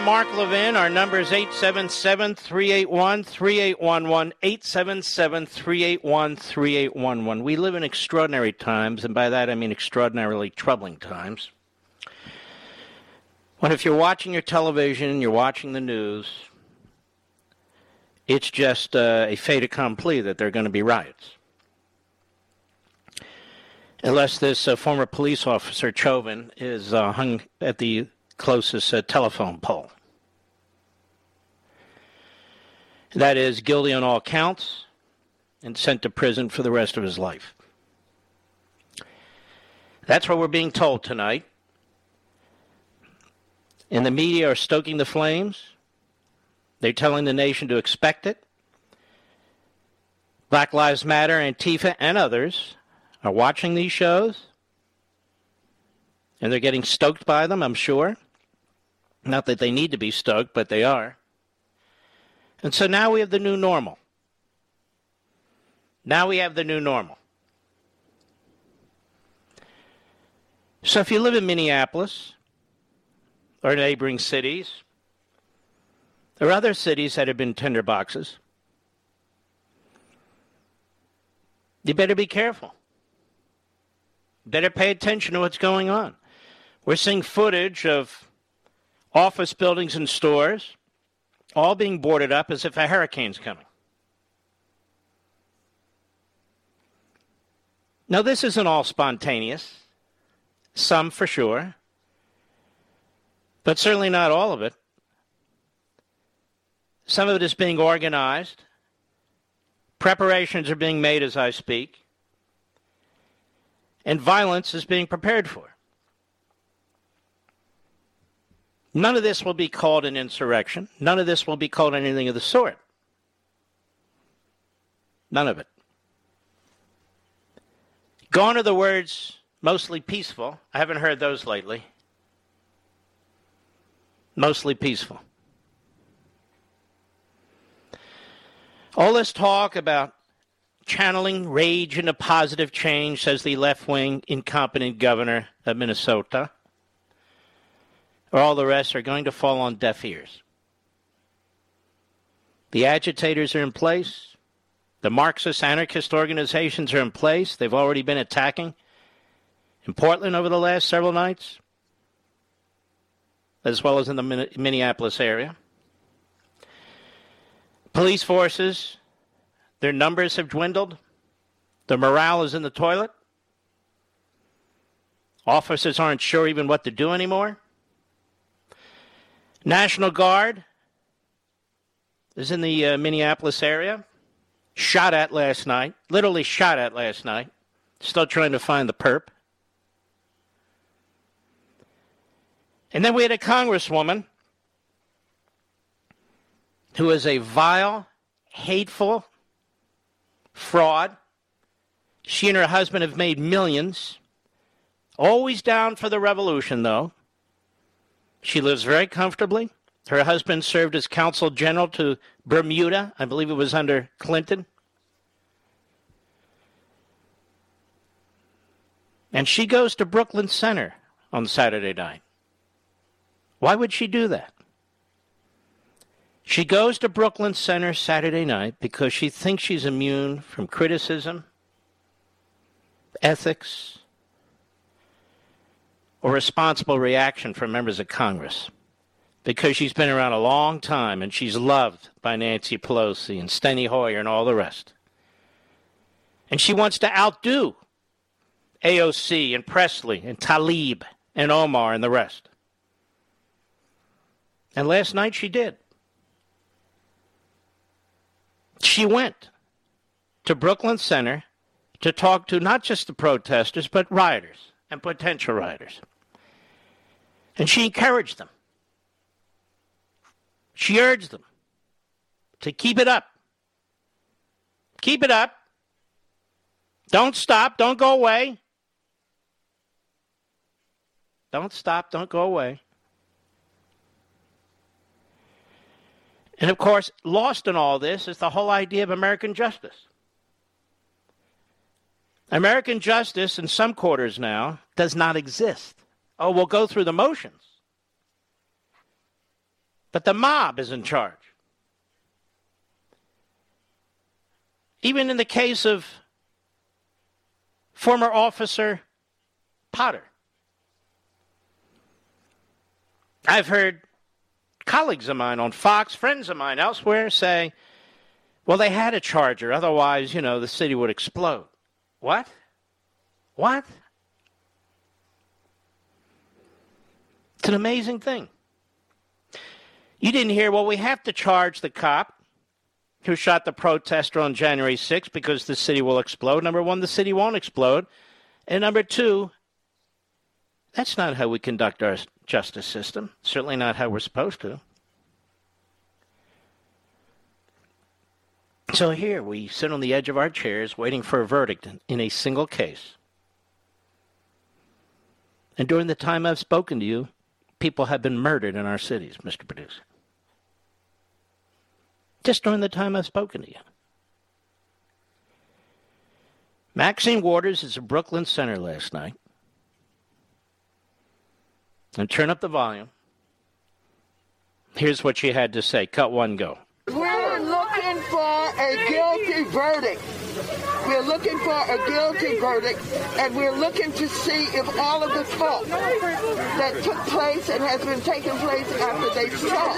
I'm Mark Levin. Our number is 877 381 3811. 877 381 3811. We live in extraordinary times, and by that I mean extraordinarily troubling times. When if you're watching your television, and you're watching the news, it's just uh, a fait accompli that there are going to be riots. Unless this uh, former police officer, Chauvin, is uh, hung at the closest uh, telephone pole. That is, guilty on all counts and sent to prison for the rest of his life. That's what we're being told tonight. And the media are stoking the flames. They're telling the nation to expect it. Black Lives Matter, Antifa, and others are watching these shows. And they're getting stoked by them, I'm sure. Not that they need to be stoked, but they are. And so now we have the new normal. Now we have the new normal. So if you live in Minneapolis or neighboring cities, or other cities that have been tinderboxes, you better be careful. Better pay attention to what's going on. We're seeing footage of office buildings and stores, all being boarded up as if a hurricane's coming. Now, this isn't all spontaneous, some for sure, but certainly not all of it. Some of it is being organized. Preparations are being made as I speak. And violence is being prepared for. None of this will be called an insurrection. None of this will be called anything of the sort. None of it. Gone are the words mostly peaceful. I haven't heard those lately. Mostly peaceful. All this talk about channeling rage into positive change, says the left wing incompetent governor of Minnesota or all the rest are going to fall on deaf ears. The agitators are in place. The Marxist anarchist organizations are in place. They've already been attacking in Portland over the last several nights, as well as in the Minneapolis area. Police forces, their numbers have dwindled. Their morale is in the toilet. Officers aren't sure even what to do anymore. National Guard is in the uh, Minneapolis area. shot at last night, literally shot at last night. Still trying to find the perp. And then we had a congresswoman who is a vile, hateful fraud. She and her husband have made millions. Always down for the revolution, though. She lives very comfortably. Her husband served as consul general to Bermuda. I believe it was under Clinton. And she goes to Brooklyn Center on Saturday night. Why would she do that? She goes to Brooklyn Center Saturday night because she thinks she's immune from criticism, ethics, or responsible reaction from members of Congress because she's been around a long time and she's loved by Nancy Pelosi and Steny Hoyer and all the rest. And she wants to outdo AOC and Presley and Tlaib and Omar and the rest. And last night she did. She went to Brooklyn Center to talk to not just the protesters, but rioters and potential rioters. And she encouraged them. She urged them to keep it up. Keep it up. Don't stop. Don't go away. Don't stop. Don't go away. And of course, lost in all this is the whole idea of American justice. American justice in some quarters now does not exist. Oh, we'll go through the motions. But the mob is in charge. Even in the case of former officer Potter. I've heard colleagues of mine on Fox, friends of mine elsewhere say, well, they had a charger. Otherwise, you know, the city would explode. What? What? It's an amazing thing. You didn't hear, well, we have to charge the cop who shot the protester on January 6th because the city will explode. Number one, the city won't explode. And number two, that's not how we conduct our justice system. Certainly not how we're supposed to. So here we sit on the edge of our chairs waiting for a verdict in a single case. And during the time I've spoken to you, people have been murdered in our cities, Mr. Producer. Just during the time I've spoken to you. Maxine Waters is at Brooklyn Center last night. And turn up the volume. Here's what she had to say. Cut one, go. We're looking for a guilty verdict. We're looking for a guilty verdict, and we're looking to see if all of the fault that took place and has been taking place after they saw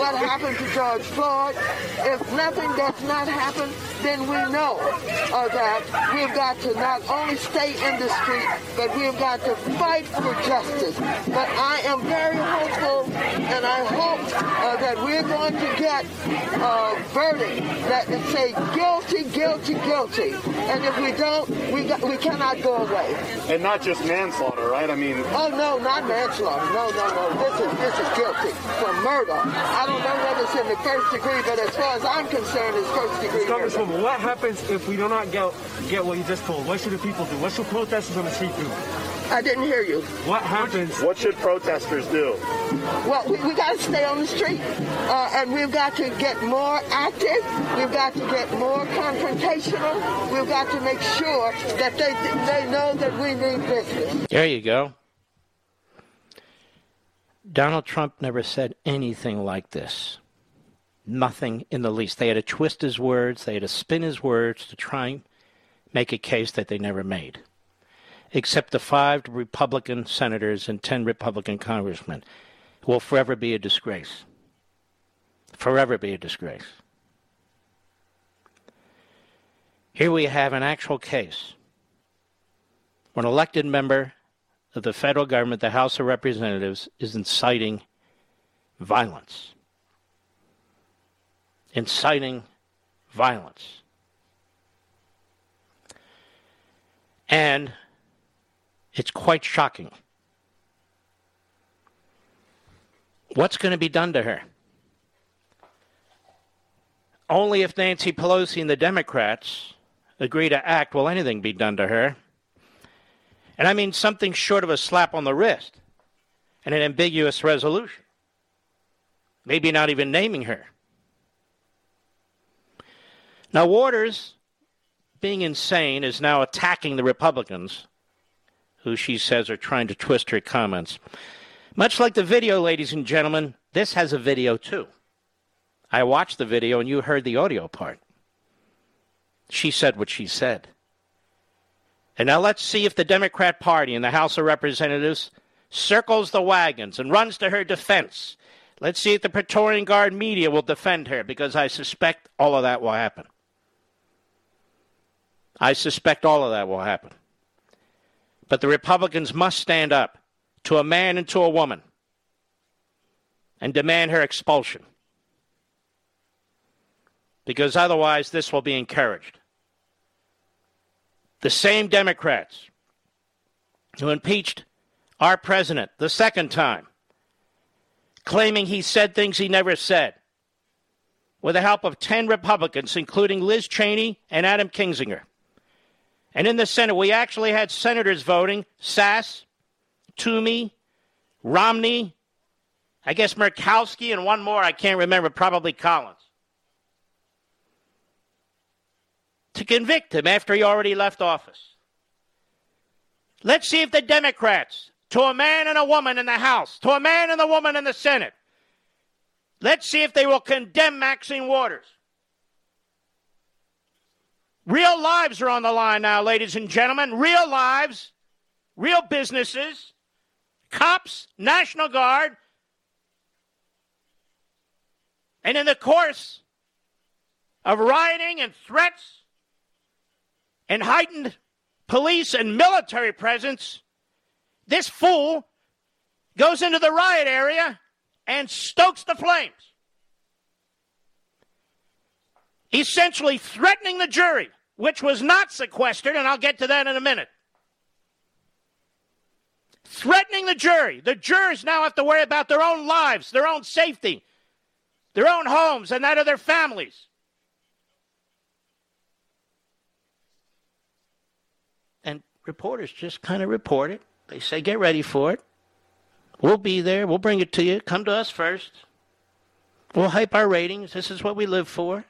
what happened to George Floyd, if nothing does not happen, then we know uh, that we've got to not only stay in the street, but we've got to fight for justice. But I am very hopeful, and I hope uh, that we're going to get a verdict that say guilty, guilty, guilty. And if we don't, we got, we cannot go away. And not just manslaughter, right? I mean. Oh no, not manslaughter. No, no, no. This is this is guilty for murder. I don't know whether it's in the first degree, but as far as I'm concerned, it's first degree. Congresswoman, what happens if we do not get get what you just told? What should the people do? What should protesters on the street do? I didn't hear you. What happens? What should protesters do? Well, we, we got to stay on the street, uh, and we've got to get more active. We've got to get more confrontational. We've got to make sure that they they know that we mean business. There you go. Donald Trump never said anything like this. Nothing in the least. They had to twist his words. They had to spin his words to try and make a case that they never made except the five Republican senators and 10 Republican congressmen, will forever be a disgrace. Forever be a disgrace. Here we have an actual case where an elected member of the federal government, the House of Representatives, is inciting violence. Inciting violence. And it's quite shocking. What's going to be done to her? Only if Nancy Pelosi and the Democrats agree to act will anything be done to her. And I mean something short of a slap on the wrist and an ambiguous resolution. Maybe not even naming her. Now, Waters, being insane, is now attacking the Republicans, who she says are trying to twist her comments. Much like the video, ladies and gentlemen, this has a video too. I watched the video and you heard the audio part. She said what she said. And now let's see if the Democrat Party in the House of Representatives circles the wagons and runs to her defense. Let's see if the Praetorian Guard media will defend her because I suspect all of that will happen. I suspect all of that will happen. But the Republicans must stand up to a man and to a woman and demand her expulsion. Because otherwise, this will be encouraged. The same Democrats who impeached our president the second time, claiming he said things he never said, with the help of 10 Republicans, including Liz Cheney and Adam Kinzinger. And in the Senate, we actually had senators voting Sasse, Toomey, Romney, I guess Murkowski, and one more, I can't remember, probably Collins. To convict him after he already left office. Let's see if the Democrats, to a man and a woman in the House, to a man and a woman in the Senate, let's see if they will condemn Maxine Waters. Real lives are on the line now, ladies and gentlemen. Real lives, real businesses, cops, National Guard. And in the course of rioting and threats and heightened police and military presence, this fool goes into the riot area and stokes the flames essentially threatening the jury, which was not sequestered, and I'll get to that in a minute. Threatening the jury. The jurors now have to worry about their own lives, their own safety, their own homes, and that of their families. And reporters just kind of report it. They say, get ready for it. We'll be there. We'll bring it to you. Come to us first. We'll hype our ratings. This is what we live for.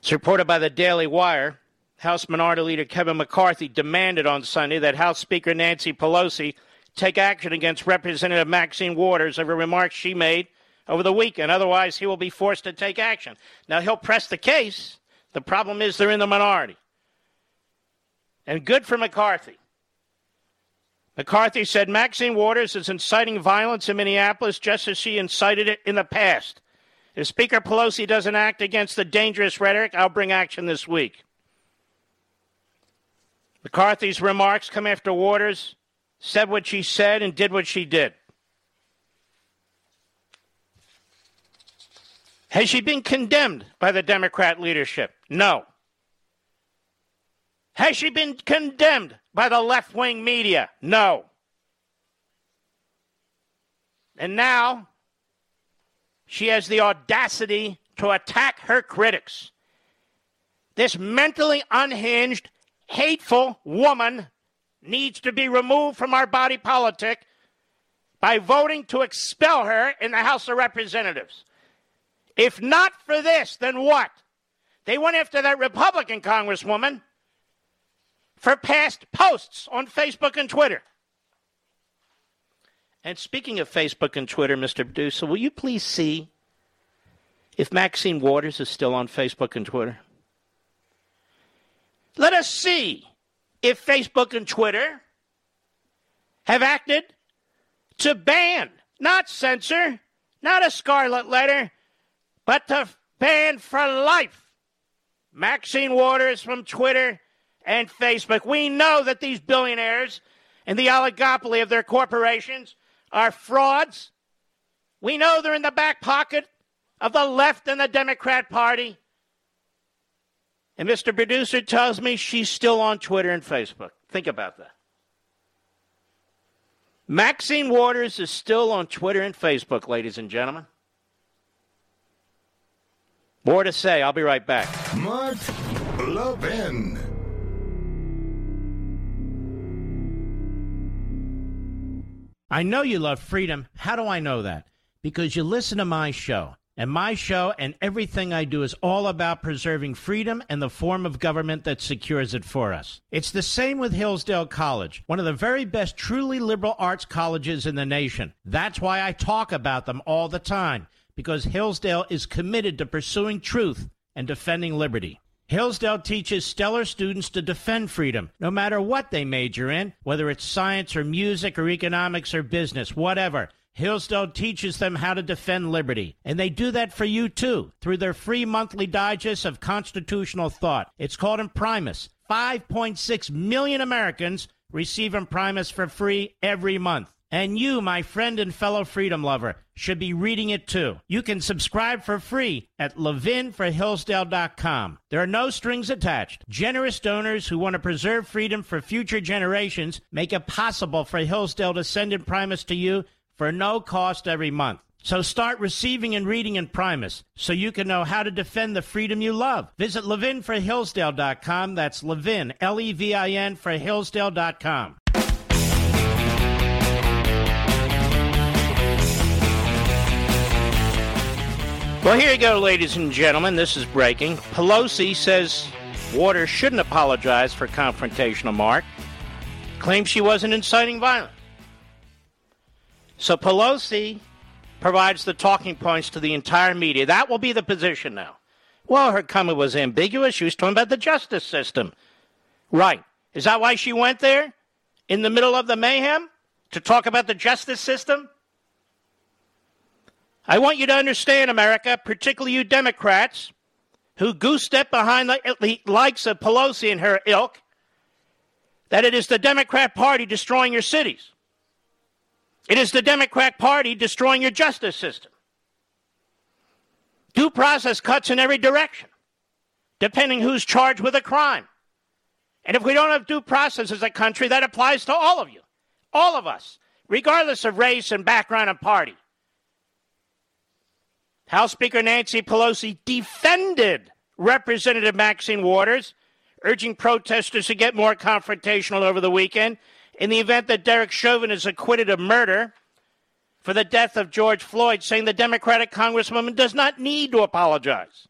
It's reported by the Daily Wire. House Minority Leader Kevin McCarthy demanded on Sunday that House Speaker Nancy Pelosi take action against Representative Maxine Waters over remarks she made over the weekend. Otherwise, he will be forced to take action. Now, he'll press the case. The problem is they're in the minority. And good for McCarthy. McCarthy said Maxine Waters is inciting violence in Minneapolis just as she incited it in the past. If Speaker Pelosi doesn't act against the dangerous rhetoric, I'll bring action this week. McCarthy's remarks come after Waters said what she said and did what she did. Has she been condemned by the Democrat leadership? No. Has she been condemned by the left wing media? No. And now she has the audacity to attack her critics. This mentally unhinged, hateful woman needs to be removed from our body politic by voting to expel her in the House of Representatives. If not for this, then what? They went after that Republican congresswoman for past posts on Facebook and Twitter. And speaking of Facebook and Twitter, Mr. Producer, will you please see if Maxine Waters is still on Facebook and Twitter? Let us see if Facebook and Twitter have acted to ban, not censor, not a scarlet letter, but to ban for life Maxine Waters from Twitter and Facebook. We know that these billionaires and the oligopoly of their corporations are frauds. We know they're in the back pocket of the left and the Democrat Party. And Mr. Producer tells me she's still on Twitter and Facebook. Think about that. Maxine Waters is still on Twitter and Facebook, ladies and gentlemen. More to say. I'll be right back. Mark Levin. I know you love freedom. How do I know that? Because you listen to my show. And my show and everything I do is all about preserving freedom and the form of government that secures it for us. It's the same with Hillsdale College, one of the very best truly liberal arts colleges in the nation. That's why I talk about them all the time, because Hillsdale is committed to pursuing truth and defending liberty. Hillsdale teaches stellar students to defend freedom, no matter what they major in, whether it's science or music or economics or business, whatever. Hillsdale teaches them how to defend liberty. And they do that for you too, through their free monthly digest of constitutional thought. It's called Imprimis. 5.6 million Americans receive Imprimis for free every month. And you, my friend and fellow freedom lover, should be reading it too. You can subscribe for free at levinforhillsdale.com. There are no strings attached. Generous donors who want to preserve freedom for future generations make it possible for Hillsdale to send Imprimis to you for no cost every month. So start receiving and reading Imprimis so you can know how to defend the freedom you love. Visit levinforhillsdale.com. That's Levin, L E V I N, for Hillsdale.com. Well, here you go, ladies and gentlemen. This is breaking. Pelosi says Waters shouldn't apologize for confrontational Mark. Claims she wasn't inciting violence. So Pelosi provides the talking points to the entire media. That will be the position now. Well, her comment was ambiguous. She was talking about the justice system. Right. Is that why she went there? In the middle of the mayhem? To talk about the justice system? I want you to understand, America, particularly you Democrats, who goose step behind the likes of Pelosi and her ilk, that it is the Democrat Party destroying your cities. It is the Democrat Party destroying your justice system. Due process cuts in every direction, depending who's charged with a crime. And if we don't have due process as a country, that applies to all of you, all of us, regardless of race and background and party. House Speaker Nancy Pelosi defended Representative Maxine Waters, urging protesters to get more confrontational over the weekend in the event that Derek Chauvin is acquitted of murder for the death of George Floyd, saying the Democratic Congresswoman does not need to apologize.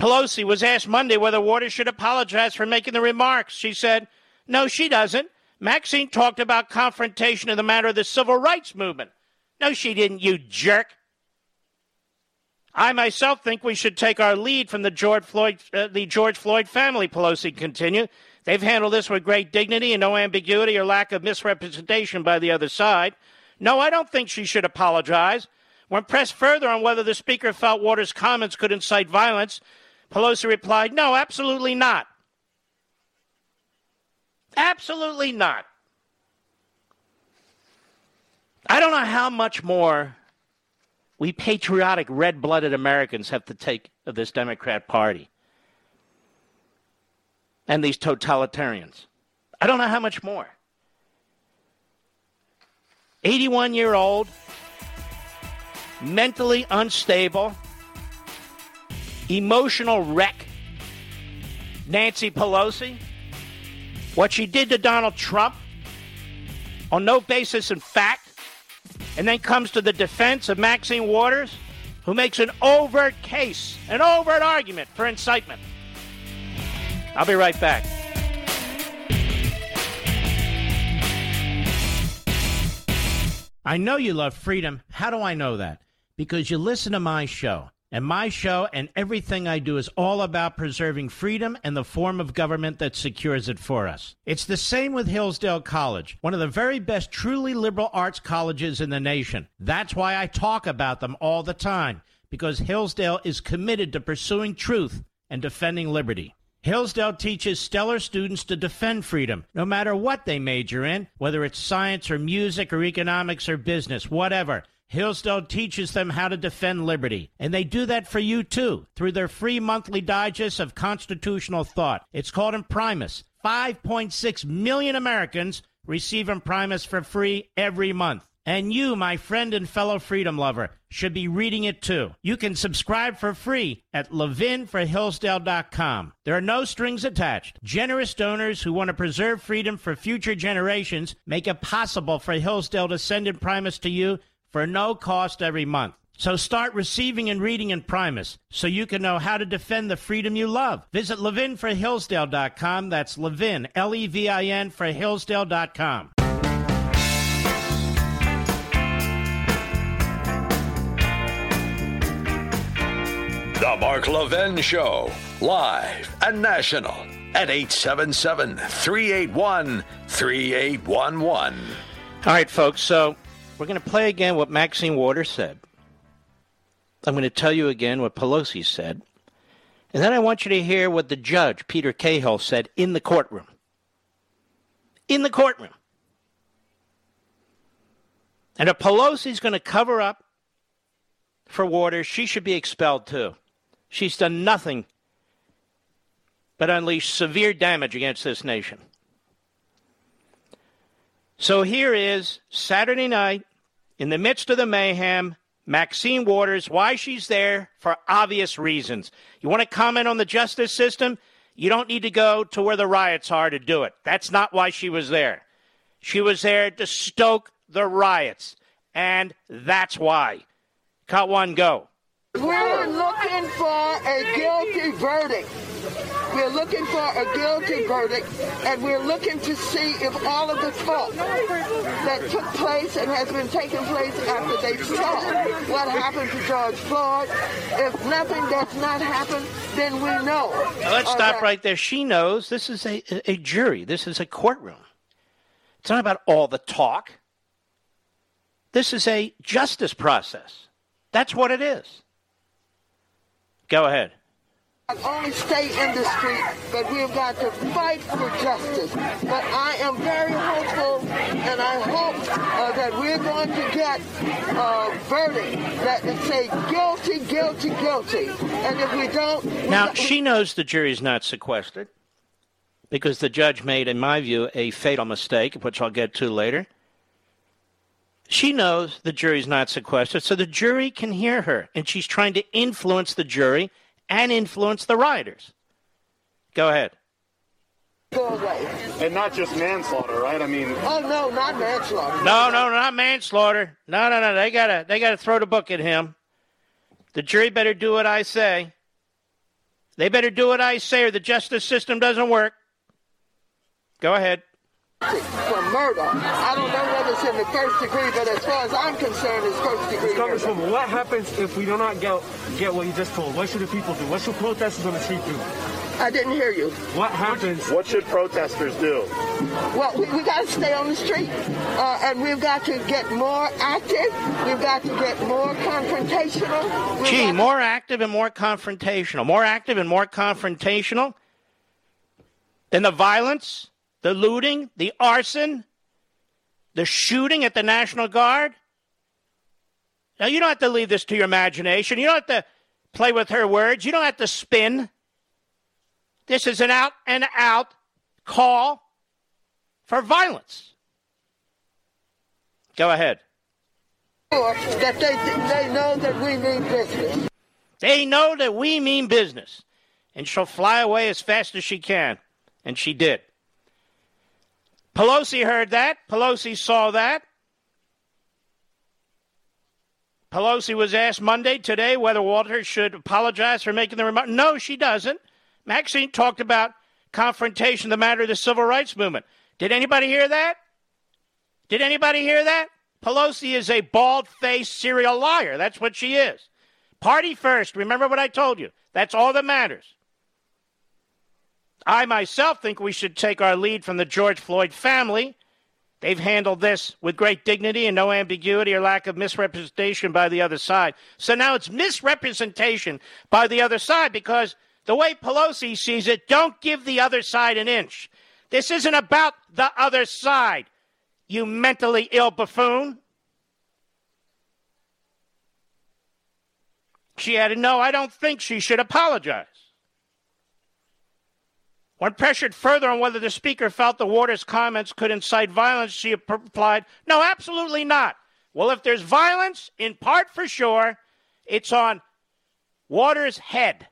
Pelosi was asked Monday whether Waters should apologize for making the remarks. She said, No, she doesn't. Maxine talked about confrontation in the matter of the civil rights movement. No, she didn't, you jerk. I myself think we should take our lead from the George Floyd, uh, the George Floyd family, Pelosi continued. They've handled this with great dignity and no ambiguity or lack of misrepresentation by the other side. No, I don't think she should apologize. When pressed further on whether the Speaker felt Waters' comments could incite violence, Pelosi replied, No, absolutely not. Absolutely not. I don't know how much more we patriotic, red blooded Americans have to take of this Democrat Party and these totalitarians. I don't know how much more. 81 year old, mentally unstable, emotional wreck, Nancy Pelosi. What she did to Donald Trump on no basis in fact and then comes to the defense of Maxine Waters, who makes an overt case, an overt argument for incitement. I'll be right back. I know you love freedom. How do I know that? Because you listen to my show. And my show and everything I do is all about preserving freedom and the form of government that secures it for us. It's the same with Hillsdale College, one of the very best truly liberal arts colleges in the nation. That's why I talk about them all the time, because Hillsdale is committed to pursuing truth and defending liberty. Hillsdale teaches stellar students to defend freedom, no matter what they major in, whether it's science or music or economics or business, whatever. Hillsdale teaches them how to defend liberty, and they do that for you too through their free monthly digest of constitutional thought. It's called Imprimis. 5.6 million Americans receive Imprimis for free every month. And you, my friend and fellow freedom lover, should be reading it too. You can subscribe for free at levinforhillsdale.com. There are no strings attached. Generous donors who want to preserve freedom for future generations make it possible for Hillsdale to send Imprimis to you for no cost every month. So start receiving and reading Imprimis so you can know how to defend the freedom you love. Visit levinforhillsdale.com. That's Levin, L E V I N, for Hillsdale.com. The Mark Levin Show, live and national at 877 381 3811. All right, folks, so we're going to play again what Maxine Waters said. I'm going to tell you again what Pelosi said. And then I want you to hear what the judge, Peter Cahill, said in the courtroom. In the courtroom. And if Pelosi's going to cover up for Waters, she should be expelled too. She's done nothing but unleash severe damage against this nation. So here is Saturday night, in the midst of the mayhem, Maxine Waters, why she's there for obvious reasons. You want to comment on the justice system? You don't need to go to where the riots are to do it. That's not why she was there. She was there to stoke the riots, and that's why. Cut one, go. We're looking for a guilty verdict. We're looking for a guilty verdict, and we're looking to see if all of the fault that took place and has been taking place after they saw what happened to George Floyd, if nothing does not happen, then we know. Now, let's stop that- right there. She knows this is a, a jury, this is a courtroom. It's not about all the talk. This is a justice process. That's what it is. Go ahead. Not only stay in the street, but we've got to fight for justice. But I am very hopeful, and I hope uh, that we're going to get a verdict that say guilty, guilty, guilty. And if we don't, Now, she knows the jury's not sequestered because the judge made, in my view, a fatal mistake, which I'll get to later. She knows the jury's not sequestered, so the jury can hear her, and she's trying to influence the jury and influence the rioters. Go ahead. go away. And not just manslaughter, right? I mean, Oh no, not manslaughter. No, no, not manslaughter. No, no, no. They gotta, they gotta throw the book at him. The jury better do what I say. They better do what I say, or the justice system doesn't work. Go ahead. For murder. I don't know whether it's in the first degree, but as far as I'm concerned, it's first degree murder. Congresswoman, what happens if we do not get get what you just told? What should the people do? What should protesters on the street do? I didn't hear you. What happens? what should protesters do? Well, we, we got to stay on the street, uh, and we've got to get more active. We've got to get more confrontational. We've Gee, got- more active and more confrontational. More active and more confrontational than the violence, the looting, the arson, the shooting at the National Guard. Now, you don't have to leave this to your imagination. You don't have to play with her words. You don't have to spin. This is an out and out call for violence. Go ahead. that they they know that we mean business. They know that we mean business. And she'll fly away as fast as she can. And she did. Pelosi heard that. Pelosi saw that. Pelosi was asked Monday, today, whether Walters should apologize for making the remark. No, she doesn't. Maxine talked about confrontation, the matter of the civil rights movement. Did anybody hear that? Did anybody hear that? Pelosi is a bald faced serial liar. That's what she is. Party first. Remember what I told you. That's all that matters. I myself think we should take our lead from the George Floyd family. They've handled this with great dignity and no ambiguity or lack of misrepresentation by the other side. So now it's misrepresentation by the other side because the way Pelosi sees it, don't give the other side an inch. This isn't about the other side, you mentally ill buffoon. She added, No, I don't think she should apologize. When pressured further on whether the speaker felt the Waters' comments could incite violence, she replied, No, absolutely not. Well, if there's violence, in part for sure, it's on Waters' head.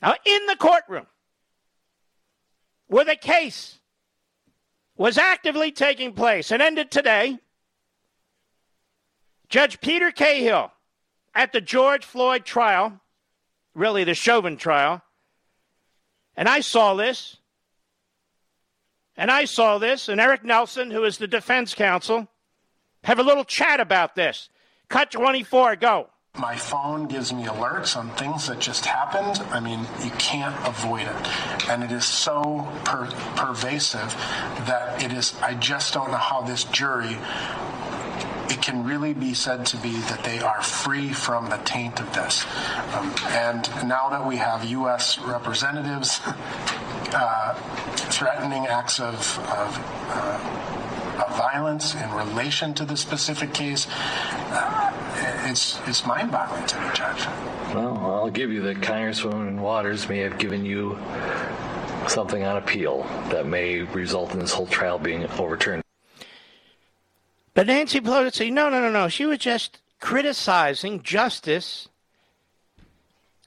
Now, in the courtroom, where the case was actively taking place and ended today, Judge Peter Cahill at the George Floyd trial, really the Chauvin trial, and I saw this, and I saw this, and Eric Nelson, who is the defense counsel, have a little chat about this. Cut 24, go. My phone gives me alerts on things that just happened. I mean, you can't avoid it. And it is so per- pervasive that it is, I just don't know how this jury it can really be said to be that they are free from the taint of this. Um, and now that we have U.S. representatives uh, threatening acts of, of, uh, of, violence in relation to the specific case, uh, it's, it's mind-boggling to me, Judge. Well, I'll give you that Congresswoman Waters may have given you something on appeal that may result in this whole trial being overturned. But Nancy Pelosi, no, no, no, no. She was just criticizing justice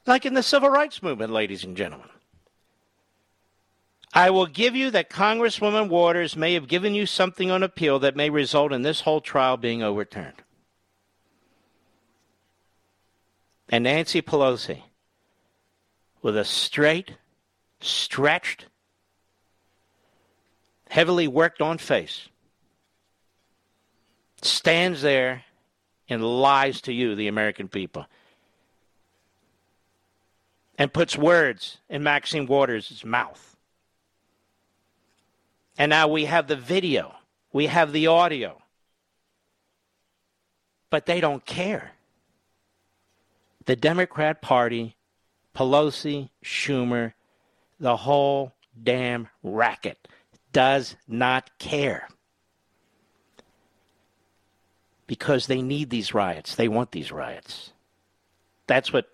like in the civil rights movement, ladies and gentlemen. I will give you that Congresswoman Waters may have given you something on appeal that may result in this whole trial being overturned. And Nancy Pelosi, with a straight, stretched, heavily worked on face, stands there and lies to you, the American people, and puts words in Maxine Waters' mouth. And now we have the video, we have the audio, but they don't care. The Democrat Party, Pelosi, Schumer, the whole damn racket does not care because they need these riots. They want these riots. That's what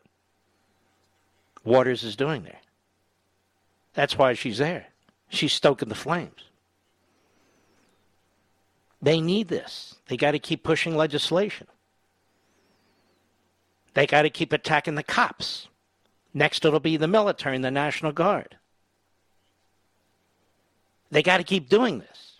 Waters is doing there. That's why she's there. She's stoking the flames. They need this. They got to keep pushing legislation. They got to keep attacking the cops. Next, it'll be the military and the National Guard. They got to keep doing this.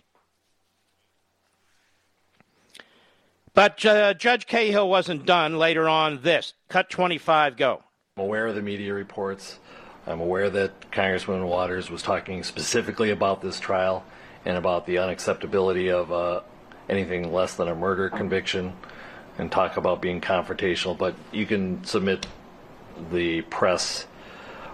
But uh, Judge Cahill wasn't done. Later on, this cut 25, go. I'm aware of the media reports. I'm aware that Congresswoman Waters was talking specifically about this trial and about the unacceptability of uh, anything less than a murder conviction and talk about being confrontational. But you can submit the press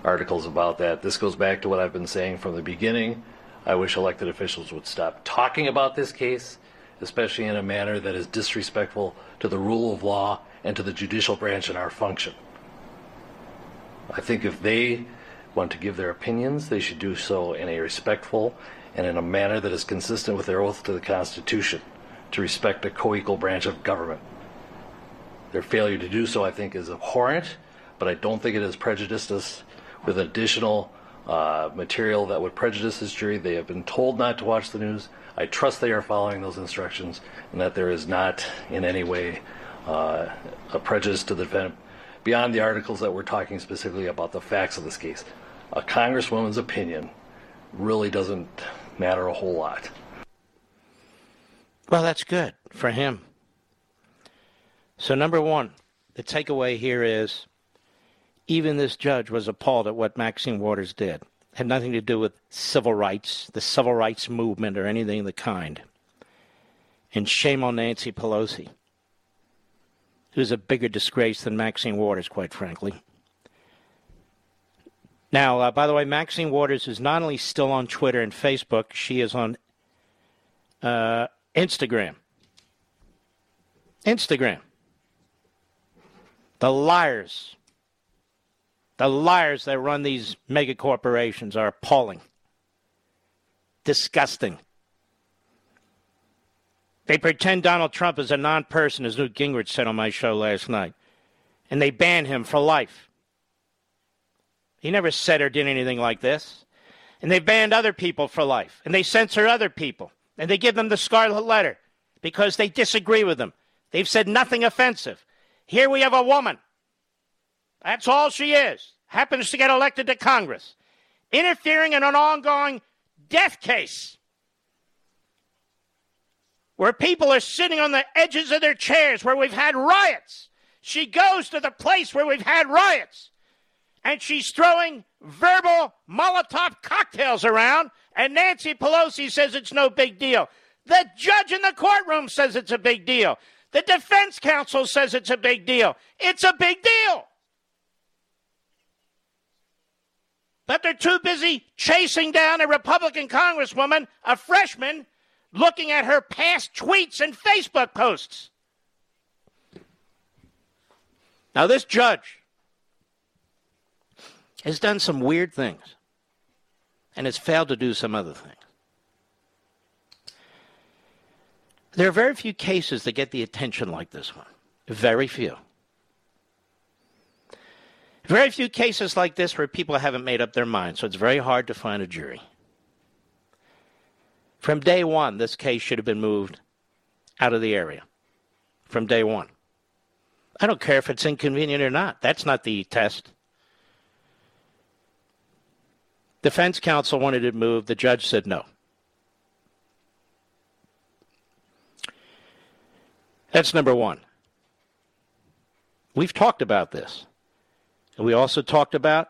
articles about that. This goes back to what I've been saying from the beginning. I wish elected officials would stop talking about this case especially in a manner that is disrespectful to the rule of law and to the judicial branch and our function. I think if they want to give their opinions, they should do so in a respectful and in a manner that is consistent with their oath to the Constitution to respect a co equal branch of government. Their failure to do so, I think, is abhorrent, but I don't think it has prejudiced us with additional uh, material that would prejudice this jury. They have been told not to watch the news. I trust they are following those instructions and that there is not in any way uh, a prejudice to the defendant beyond the articles that we're talking specifically about the facts of this case. A congresswoman's opinion really doesn't matter a whole lot. Well, that's good for him. So, number one, the takeaway here is even this judge was appalled at what Maxine Waters did It had nothing to do with civil rights, the civil rights movement, or anything of the kind. And shame on Nancy Pelosi, who's a bigger disgrace than Maxine Waters, quite frankly. Now, uh, by the way, Maxine Waters is not only still on Twitter and Facebook, she is on uh, Instagram. Instagram. The liars the liars that run these mega corporations are appalling, disgusting. They pretend Donald Trump is a non person, as Newt Gingrich said on my show last night. and they ban him for life. He never said or did anything like this. And they banned other people for life, and they censor other people, and they give them the scarlet letter because they disagree with them. They've said nothing offensive. Here we have a woman. That's all she is. Happens to get elected to Congress, interfering in an ongoing death case where people are sitting on the edges of their chairs, where we've had riots. She goes to the place where we've had riots, and she's throwing verbal Molotov cocktails around, and Nancy Pelosi says it's no big deal. The judge in the courtroom says it's a big deal. The defense counsel says it's a big deal. It's a big deal. But they're too busy chasing down a Republican congresswoman, a freshman, looking at her past tweets and Facebook posts. Now, this judge has done some weird things and has failed to do some other things. There are very few cases that get the attention like this one. Very few. Very few cases like this where people haven't made up their minds, so it's very hard to find a jury. From day one, this case should have been moved out of the area. From day one. I don't care if it's inconvenient or not. That's not the test. Defense counsel wanted it moved. The judge said no. That's number one. We've talked about this. And we also talked about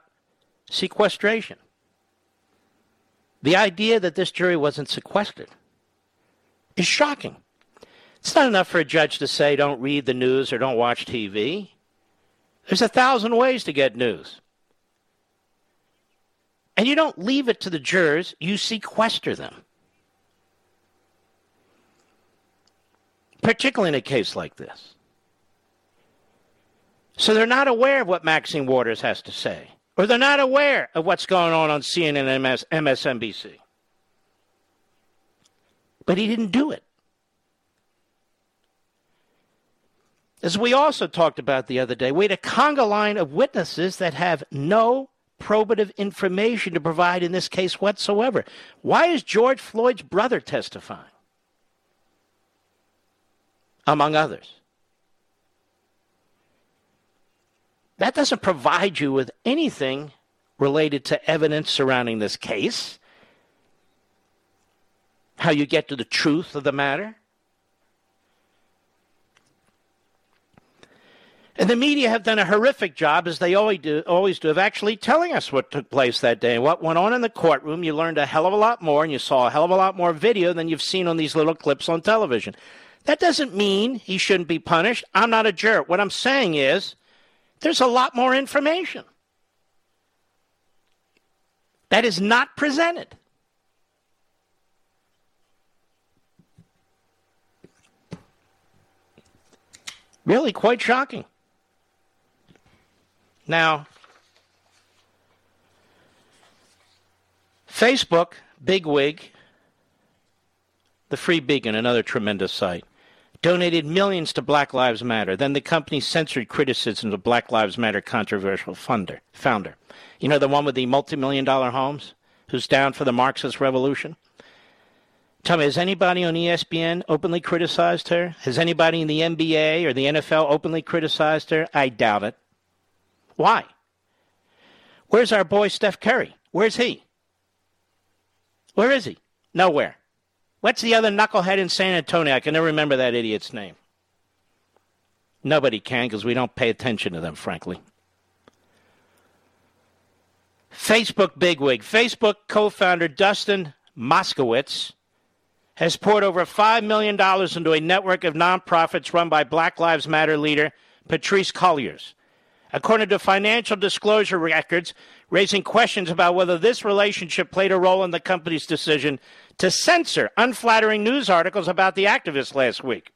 sequestration. The idea that this jury wasn't sequestered is shocking. It's not enough for a judge to say, don't read the news or don't watch TV. There's a thousand ways to get news. And you don't leave it to the jurors, you sequester them. Particularly in a case like this. So they're not aware of what Maxine Waters has to say or they're not aware of what's going on on CNN and MS, MSNBC. But he didn't do it. As we also talked about the other day, we had a conga line of witnesses that have no probative information to provide in this case whatsoever. Why is George Floyd's brother testifying? Among others. That doesn't provide you with anything related to evidence surrounding this case, how you get to the truth of the matter. And the media have done a horrific job, as they always do, always do, of actually telling us what took place that day what went on in the courtroom. You learned a hell of a lot more, and you saw a hell of a lot more video than you've seen on these little clips on television. That doesn't mean he shouldn't be punished. I'm not a jerk. What I'm saying is there's a lot more information that is not presented. Really quite shocking. Now, Facebook, Bigwig, the Free Beacon, another tremendous site donated millions to Black Lives Matter. Then the company censored criticism of Black Lives Matter controversial funder, founder. You know, the one with the multi-million dollar homes who's down for the Marxist revolution? Tell me, has anybody on ESPN openly criticized her? Has anybody in the NBA or the NFL openly criticized her? I doubt it. Why? Where's our boy Steph Curry? Where's he? Where is he? Nowhere. What's the other knucklehead in San Antonio? I can never remember that idiot's name. Nobody can because we don't pay attention to them, frankly. Facebook bigwig, Facebook co founder Dustin Moskovitz has poured over $5 million into a network of nonprofits run by Black Lives Matter leader Patrisse Cullors. According to financial disclosure records, raising questions about whether this relationship played a role in the company's decision to censor unflattering news articles about the activists last week.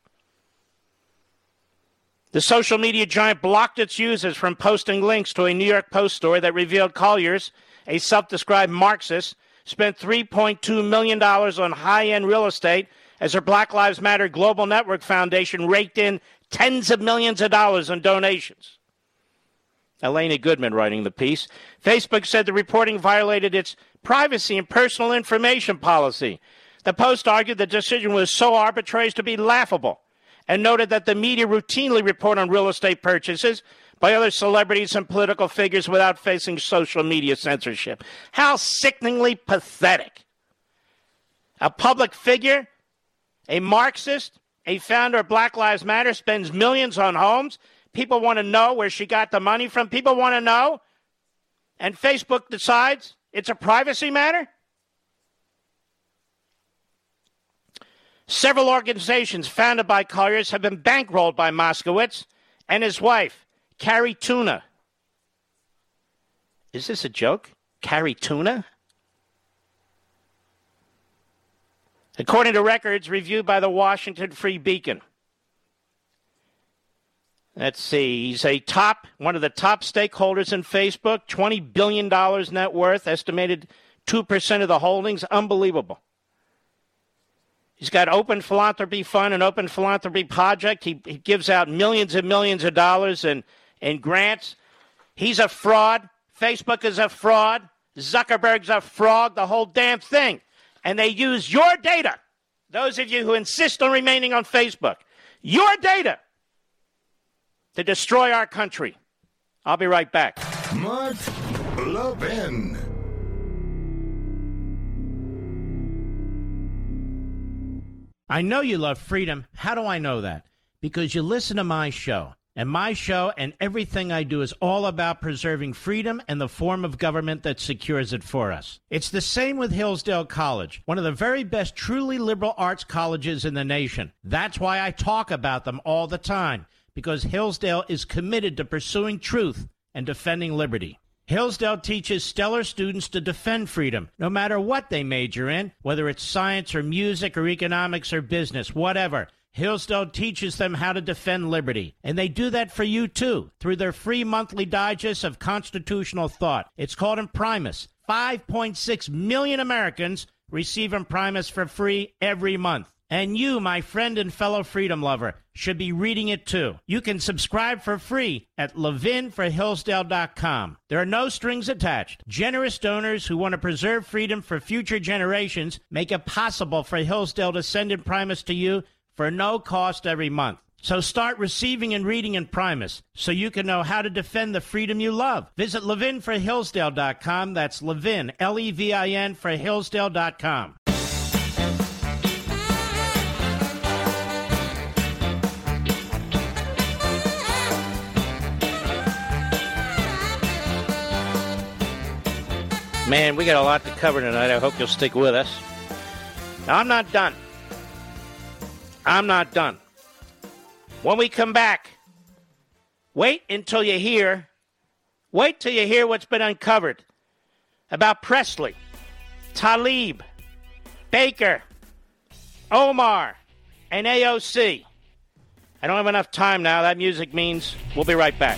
The social media giant blocked its users from posting links to a New York Post story that revealed Cullors, a self described Marxist, spent $3.2 million on high end real estate as her Black Lives Matter Global Network Foundation raked in tens of millions of dollars in donations. Elena Goodman writing the piece. Facebook said the reporting violated its privacy and personal information policy. The Post argued the decision was so arbitrary as to be laughable and noted that the media routinely report on real estate purchases by other celebrities and political figures without facing social media censorship. How sickeningly pathetic. A public figure, a Marxist, a founder of Black Lives Matter, spends millions on homes. People want to know where she got the money from. People want to know. And Facebook decides it's a privacy matter? Several organizations founded by Cullors have been bankrolled by Moskovitz and his wife, Cari Tuna. Is this a joke? Cari Tuna? According to records reviewed by the Washington Free Beacon. Let's see. He's a top, one of the top stakeholders in Facebook, $20 billion net worth, estimated 2% of the holdings. Unbelievable. He's got Open Philanthropy Fund and Open Philanthropy Project. He, he gives out millions and millions of dollars in, in grants. He's a fraud. Facebook is a fraud. Zuckerberg's a fraud, the whole damn thing. And they use your data, those of you who insist on remaining on Facebook, your data to destroy our country. I'll be right back. Mark Levin. I know you love freedom. How do I know that? Because you listen to my show. And my show and everything I do is all about preserving freedom and the form of government that secures it for us. It's the same with Hillsdale College, one of the very best truly liberal arts colleges in the nation. That's why I talk about them all the time, because Hillsdale is committed to pursuing truth and defending liberty. Hillsdale teaches stellar students to defend freedom, no matter what they major in, whether it's science or music or economics or business, whatever. Hillsdale teaches them how to defend liberty. And they do that for you too, through their free monthly digest of constitutional thought. It's called Imprimis. 5.6 million Americans receive Imprimis for free every month. And you, my friend and fellow freedom lover, should be reading it too. You can subscribe for free at levinforhillsdale.com. There are no strings attached. Generous donors who want to preserve freedom for future generations make it possible for Hillsdale to send Imprimis to you for no cost every month. So start receiving and reading Imprimis so you can know how to defend the freedom you love. Visit levinforhillsdale.com. That's Levin, L E V I N, for Hillsdale.com. Man, we got a lot to cover tonight. I hope you'll stick with us. Now, I'm not done. I'm not done. When we come back, wait until you hear, wait till you hear what's been uncovered about Pressley, Tlaib, Baker, Omar, and AOC. I don't have enough time now. That music means we'll be right back.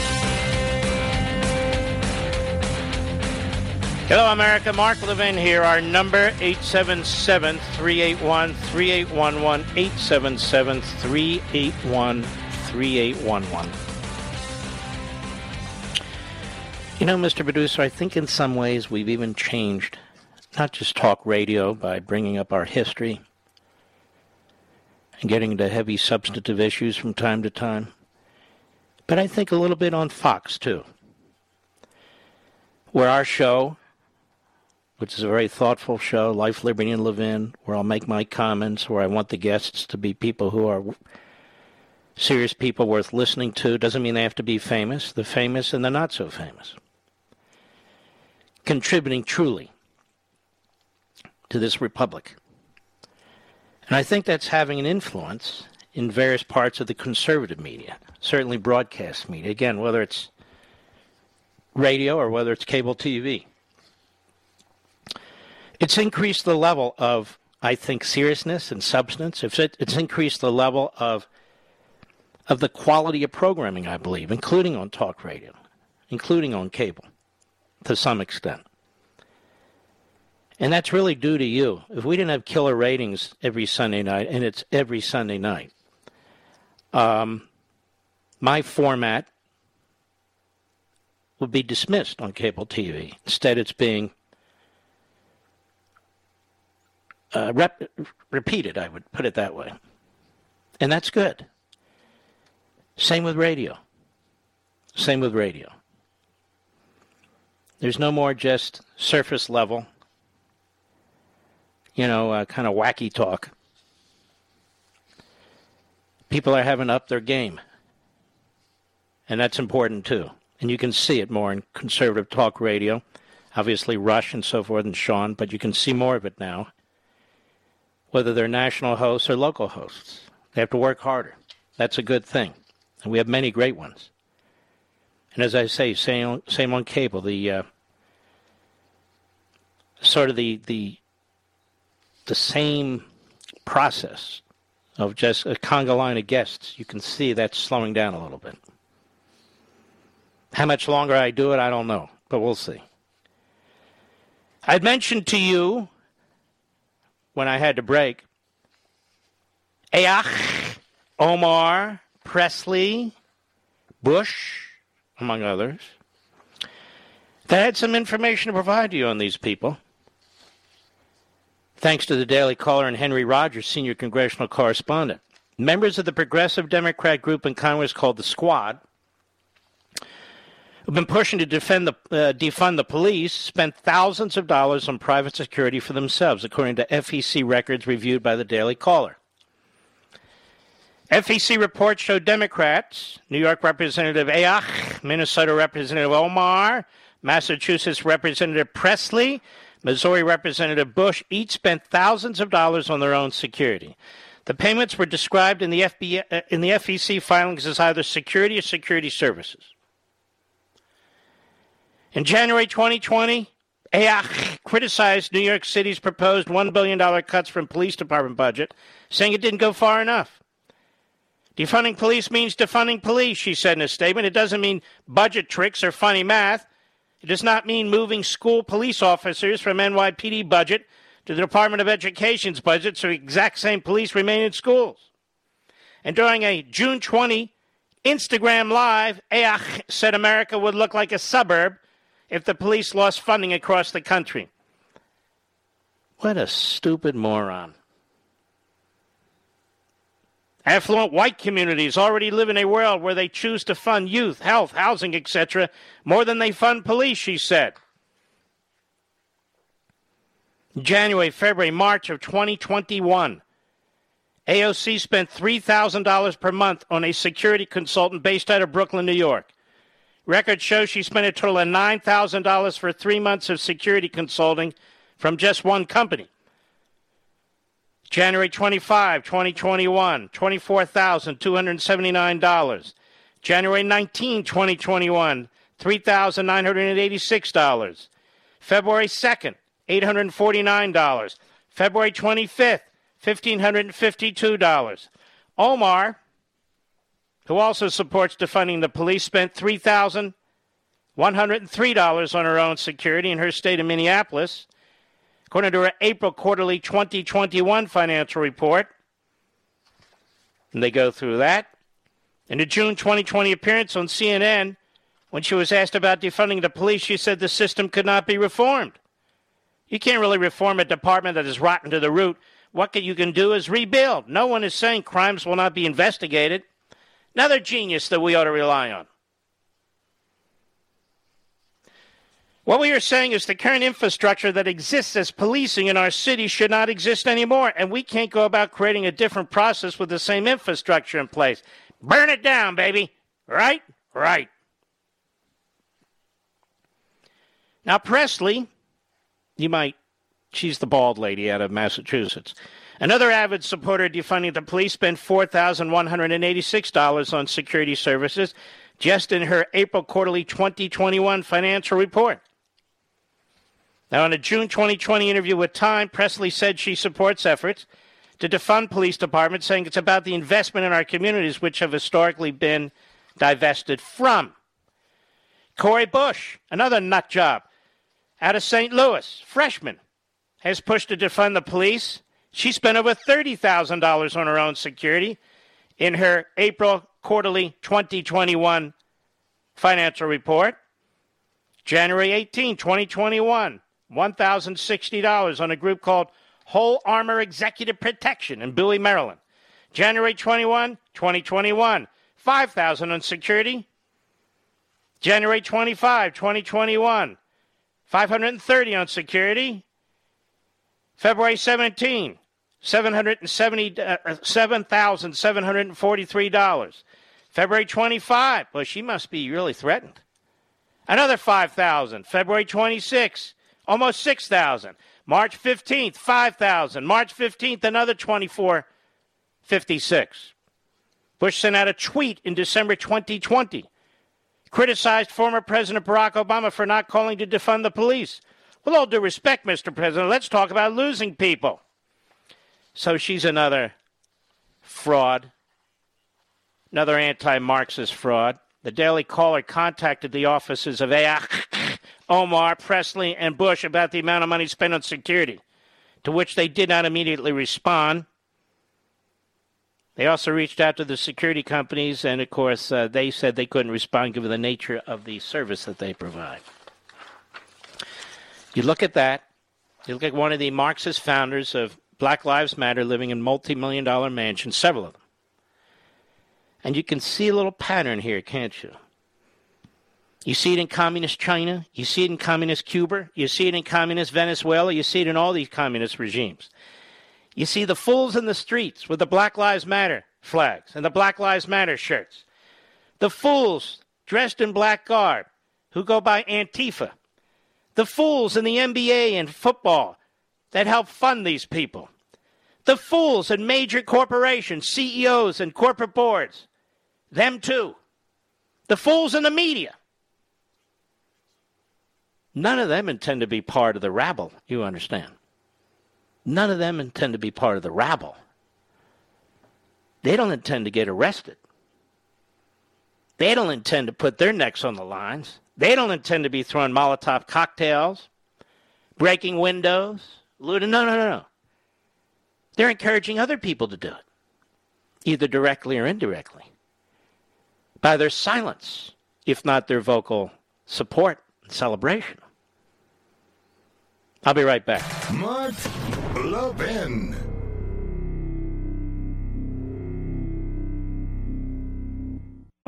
Hello, America. Mark Levin here. Our number, 877-381-3811, 877-381-3811. You know, Mr. Producer, I think in some ways we've even changed, not just talk radio by bringing up our history and getting into heavy substantive issues from time to time, but I think a little bit on Fox, too, where our show which is a very thoughtful show, Life, Liberty, and Levin, where I'll make my comments, where I want the guests to be people who are serious people worth listening to. Doesn't mean they have to be famous, the famous and the not so famous. Contributing truly to this republic. And I think that's having an influence in various parts of the conservative media, certainly broadcast media. Again, whether it's radio or whether it's cable TV. It's increased the level of, I think, seriousness and substance. It's, increased the level of of the quality of programming, I believe, including on talk radio, including on cable, to some extent. And that's really due to you. If we didn't have killer ratings every Sunday night, and it's every Sunday night, um, my format would be dismissed on cable TV. Instead, it's being uh, rep- repeated, I would put it that way. And that's good. Same with radio. Same with radio. There's no more just surface level, you know, uh, kind of wacky talk. People are having up their game. And that's important too. And you can see it more in conservative talk radio. Obviously, Rush and so forth, and Sean, but you can see more of it now. Whether they're national hosts or local hosts, they have to work harder. That's a good thing. And we have many great ones. And as I say, same, same on cable, the uh, sort of the, the, the same process of just a conga line of guests. You can see that's slowing down a little bit. How much longer I do it, I don't know, but we'll see. I'd mentioned to you when I had to break Ayach, Omar, Pressley, Bush, among others. That had some information to provide you on these people. Thanks to the Daily Caller and Henry Rogers, senior congressional correspondent. Members of the progressive Democrat group in Congress called the Squad, who've been pushing to defend the, uh, defund the police, spent thousands of dollars on private security for themselves, according to FEC records reviewed by the Daily Caller. FEC reports show Democrats, New York Representative Ayach, Minnesota Representative Omar, Massachusetts Representative Pressley, Missouri Representative Bush each spent thousands of dollars on their own security. The payments were described in the, FBI, uh, in the FEC filings as either security or security services. In January 2020, Ayach criticized New York City's proposed $1 billion cuts from police department budget, saying it didn't go far enough. Defunding police means defunding police, she said in a statement. It doesn't mean budget tricks or funny math. It does not mean moving school police officers from NYPD budget to the Department of Education's budget so exact same police remain in schools. And during a June 20 Instagram Live, Ayach said America would look like a suburb if the police lost funding across the country. What a stupid moron. Affluent white communities already live in a world where they choose to fund youth, health, housing, etc., more than they fund police, she said. January, February, March of 2021, AOC spent $3,000 per month on a security consultant based out of Brooklyn, New York. Records show she spent a total of $9,000 for three months of security consulting from just one company. January 25, 2021, $24,279. January 19, 2021, $3,986. February 2nd, $849. February 25th, $1,552. Omar, who also supports defunding the police, spent $3,103 on her own security in her state of Minneapolis. According to her April quarterly 2021 financial report, and they go through that. In a June 2020 appearance on CNN, when she was asked about defunding the police, she said the system could not be reformed. You can't really reform a department that is rotten to the root. What you can do is rebuild. No one is saying crimes will not be investigated. Another genius that we ought to rely on. What we are saying is the current infrastructure that exists as policing in our city should not exist anymore, and we can't go about creating a different process with the same infrastructure in place. Burn it down, baby. Right? Right. Now, Pressley, you might, she's the bald lady out of Massachusetts. Another avid supporter defunding the police spent $4,186 on security services just in her April quarterly 2021 financial report. Now, in a June 2020 interview with Time, Pressley said she supports efforts to defund police departments, saying it's about the investment in our communities, which have historically been divested from. Cori Bush, another nut job out of St. Louis, freshman, has pushed to defund the police. She spent over $30,000 on her own security in her April quarterly 2021 financial report. January 18, 2021, $1,060 on a group called Whole Armor Executive Protection in Bowie, Maryland. January 21, 2021, 5000 on security. January 25, 2021, 530 on security. February 17, $777,743. Uh, February 25, well, she must be really threatened. Another 5,000. February 26, almost 6,000. March 15th, 5,000. March 15th, another 2456. Bush sent out a tweet in December 2020, criticized former President Barack Obama for not calling to defund the police. With all due respect, Mr. President, let's talk about losing people. So she's another fraud, another anti Marxist fraud. The Daily Caller contacted the offices of Ayach, Omar, Pressley, and Bush about the amount of money spent on security, to which they did not immediately respond. They also reached out to the security companies, and of course, uh, they said they couldn't respond given the nature of the service that they provide. You look at that, you look at one of the Marxist founders of Black Lives Matter living in multi million dollar mansions, several of them. And you can see a little pattern here, can't you? You see it in communist China, you see it in communist Cuba, you see it in communist Venezuela, you see it in all these communist regimes. You see the fools in the streets with the Black Lives Matter flags and the Black Lives Matter shirts. The fools dressed in black garb who go by Antifa. The fools in the NBA and football that help fund these people. The fools in major corporations, CEOs, and corporate boards them too. The fools in the media. None of them intend to be part of the rabble, you understand. None of them intend to be part of the rabble. They don't intend to get arrested. They don't intend to put their necks on the lines. They don't intend to be throwing Molotov cocktails, breaking windows, looting. No, no, no, no. They're encouraging other people to do it, either directly or indirectly by their silence, if not their vocal support and celebration. I'll be right back. Mark Levin.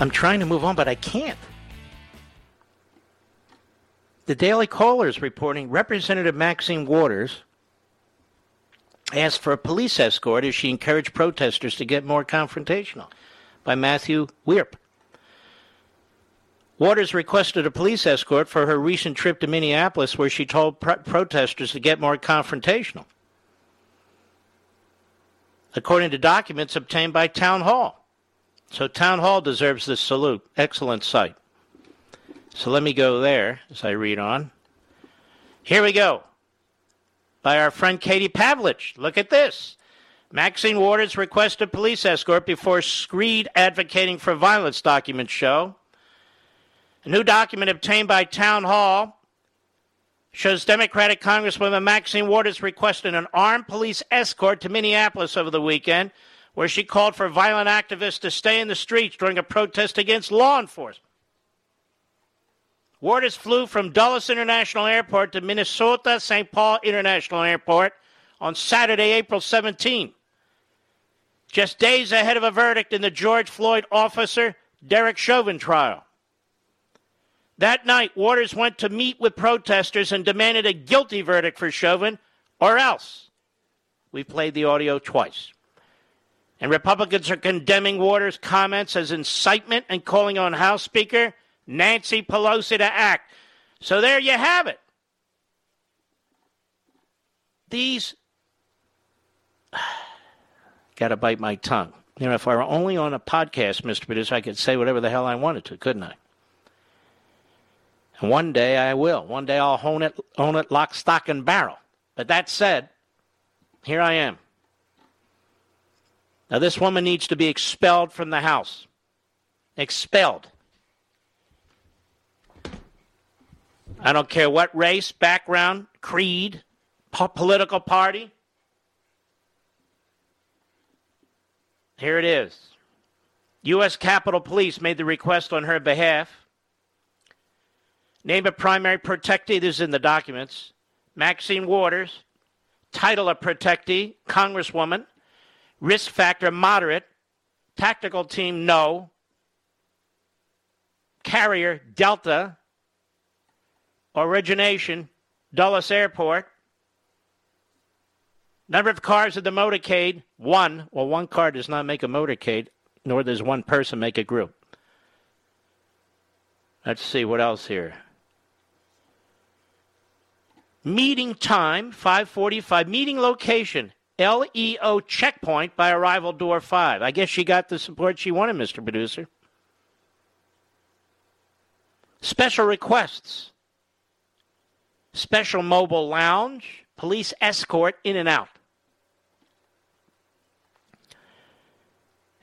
I'm trying to move on, but I can't. The Daily Caller is reporting Representative Maxine Waters asked for a police escort as she encouraged protesters to get more confrontational by Matthew Wierp. Waters requested a police escort for her recent trip to Minneapolis, where she told pro- protesters to get more confrontational according to documents obtained by Town Hall. So Town Hall deserves this salute. Excellent site. So let me go there as I read on. Here we go. By our friend Katie Pavlich. Look at this. Maxine Waters requested police escort before Screed advocating for violence documents show. A new document obtained by Town Hall shows Democratic Congresswoman Maxine Waters requested an armed police escort to Minneapolis over the weekend, where she called for violent activists to stay in the streets during a protest against law enforcement. Waters flew from Dulles International Airport to Minnesota St. Paul International Airport on Saturday, April 17, just days ahead of a verdict in the George Floyd officer Derek Chauvin trial. That night, Waters went to meet with protesters and demanded a guilty verdict for Chauvin, or else. We played the audio twice. And Republicans are condemning Waters' comments as incitement and calling on House Speaker Nancy Pelosi to act. So there you have it. These. Got to bite my tongue. You know, if I were only on a podcast, Mr. Producer, I could say whatever the hell I wanted to, couldn't I? And one day I will. One day I'll own it, own it lock, stock, and barrel. But that said, here I am. Now, this woman needs to be expelled from the house. Expelled. I don't care what race, background, creed, po- political party. Here it is. U.S. Capitol Police made the request on her behalf. Name of primary protectee is in the documents. Maxine Waters. Title of protectee, Congresswoman. Risk factor, moderate. Tactical team, no. Carrier, Delta. Origination, Dulles Airport. Number of cars in the motorcade, one. Well, one car does not make a motorcade, nor does one person make a group. Let's see what else here. Meeting time, 545. Meeting location, LEO checkpoint by arrival door 5. I guess she got the support she wanted, Mr. Producer. Special requests. Special mobile lounge, police escort in and out.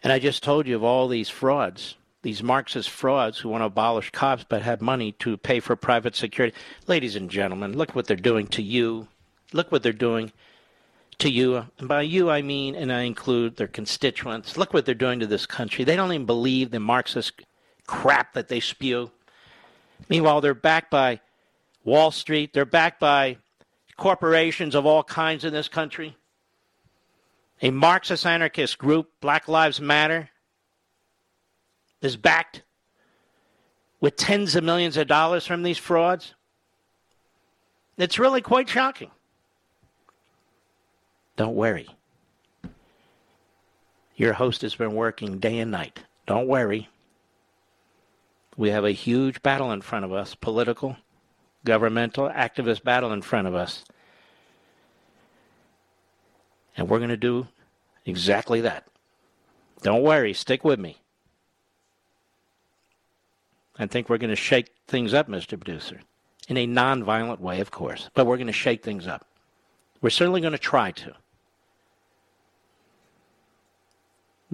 And I just told you of all these frauds, these Marxist frauds who want to abolish cops but have money to pay for private security. Ladies and gentlemen, look what they're doing to you. Look what they're doing to you. And by you, I mean, and I include their constituents. Look what they're doing to this country. They don't even believe the Marxist crap that they spew. Meanwhile, they're backed by Wall Street, they're backed by corporations of all kinds in this country a Marxist anarchist group, Black Lives Matter, is backed with tens of millions of dollars from these frauds. It's really quite shocking. Don't worry. Your host has been working day and night. Don't worry. We have a huge battle in front of us political, governmental, activist battle in front of us. And we're going to do exactly that. Don't worry, stick with me. I think we're going to shake things up, Mr. Producer, in a non-violent way, of course, but we're going to shake things up. We're certainly going to try to.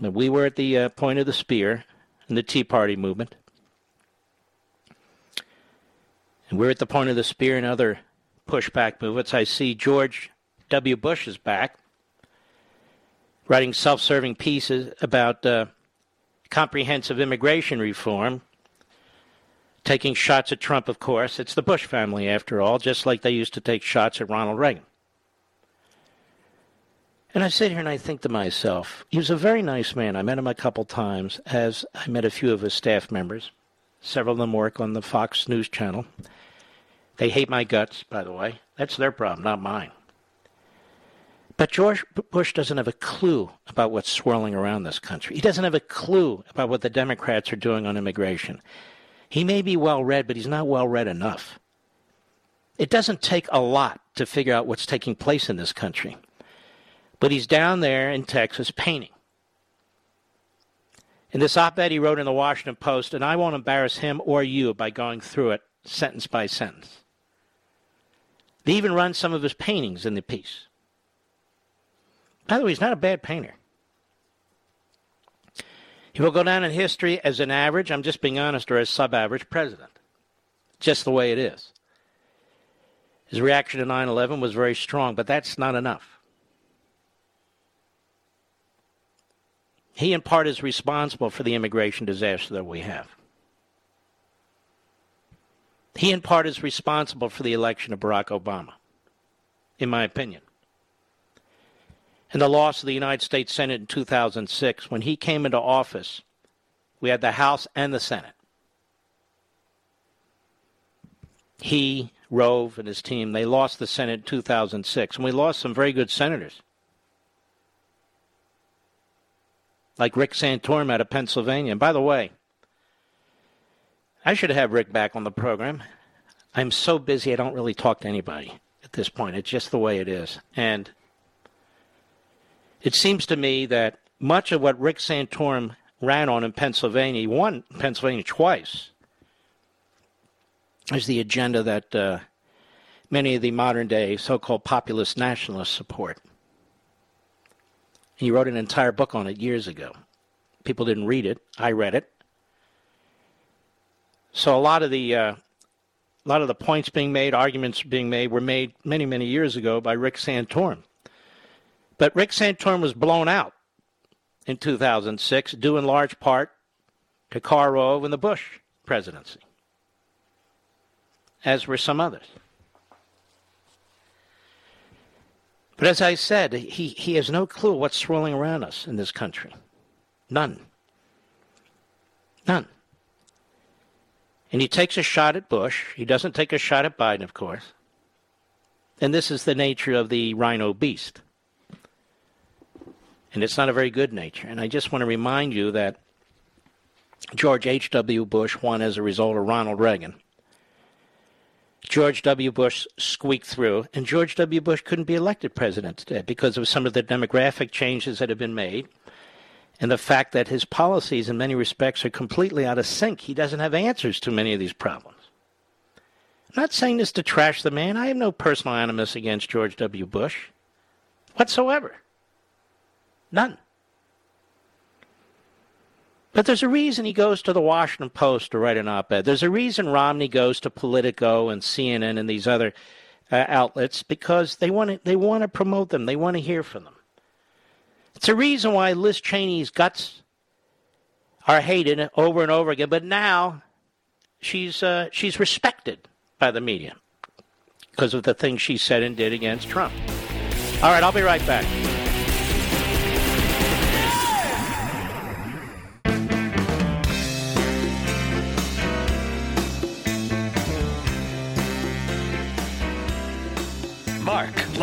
We were at the uh, point of the spear in the Tea Party movement. And we're at the point of the spear in other pushback movements. I see George W. Bush is back writing self serving pieces about uh, comprehensive immigration reform, taking shots at Trump, of course. It's the Bush family, after all, just like they used to take shots at Ronald Reagan. And I sit here and I think to myself, he was a very nice man. I met him a couple times, as I met a few of his staff members. Several of them work on the Fox News channel. They hate my guts, by the way. That's their problem, not mine. But George Bush doesn't have a clue about what's swirling around this country. He doesn't have a clue about what the Democrats are doing on immigration. He may be well read, but he's not well read enough. It doesn't take a lot to figure out what's taking place in this country. But he's down there in Texas painting. In this op ed he wrote in the Washington Post, and I won't embarrass him or you by going through it sentence by sentence. They even run some of his paintings in the piece. By the way, he's not a bad painter. He will go down in history as an average, I'm just being honest, or as sub average president. Just the way it is. His reaction to 9 11 was very strong, but that's not enough. He, in part, is responsible for the immigration disaster that we have. He, in part, is responsible for the election of Barack Obama, in my opinion. And the loss of the United States Senate in 2006, when he came into office, we had the House and the Senate. He, Rove, and his team, they lost the Senate in 2006, and we lost some very good senators. Like Rick Santorum out of Pennsylvania. And by the way, I should have Rick back on the program. I'm so busy, I don't really talk to anybody at this point. It's just the way it is. And it seems to me that much of what Rick Santorum ran on in Pennsylvania, he won Pennsylvania twice, is the agenda that uh, many of the modern day so called populist nationalists support. He wrote an entire book on it years ago. People didn't read it. I read it. So a lot of the uh, a lot of the points being made, arguments being made, were made many many years ago by Rick Santorum. But Rick Santorum was blown out in 2006, due in large part to Karl Rove and the Bush presidency, as were some others. But as I said, he, he has no clue what's swirling around us in this country. None. None. And he takes a shot at Bush. He doesn't take a shot at Biden, of course. And this is the nature of the RINO beast. And it's not a very good nature. And I just want to remind you that George H.W. Bush won as a result of Ronald Reagan. George W. Bush squeaked through, and George W. Bush couldn't be elected president today because of some of the demographic changes that have been made and the fact that his policies, in many respects, are completely out of sync. He doesn't have answers to many of these problems. I'm not saying this to trash the man. I have no personal animus against George W. Bush whatsoever. None. But there's a reason he goes to the Washington Post to write an op ed. There's a reason Romney goes to Politico and CNN and these other uh, outlets because they want to, they want to promote them. They want to hear from them. It's a reason why Liz Cheney's guts are hated over and over again, but now she's uh, she's respected by the media because of the things she said and did against Trump. All right, I'll be right back.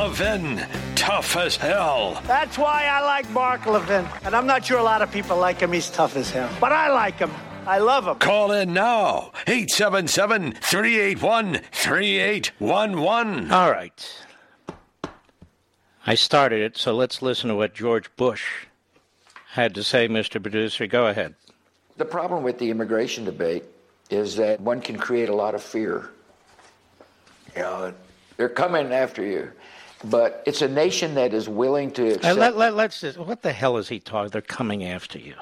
Levin, tough as hell. That's why I like Mark Levin. And I'm not sure a lot of people like him. He's tough as hell. But I like him. I love him. Call in now. 877 381 3811. All right. I started it, so let's listen to what George Bush had to say, Mr. Producer. Go ahead. The problem with the immigration debate is that one can create a lot of fear. You know, they're coming after you. But it's a nation that is willing to accept. Let, let, let's just, what the hell is he talking? They're coming after you.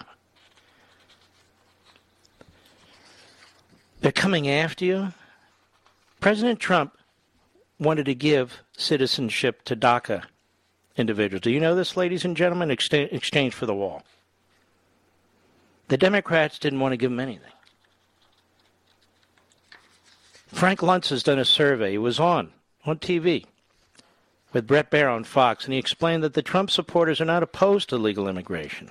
They're coming after you? President Trump wanted to give citizenship to DACA individuals. Do you know this, ladies and gentlemen? Exchange, exchange for the wall. The Democrats didn't want to give him anything. Frank Luntz has done a survey. He was on on TV with Bret Baier on Fox, and he explained that the Trump supporters are not opposed to legal immigration.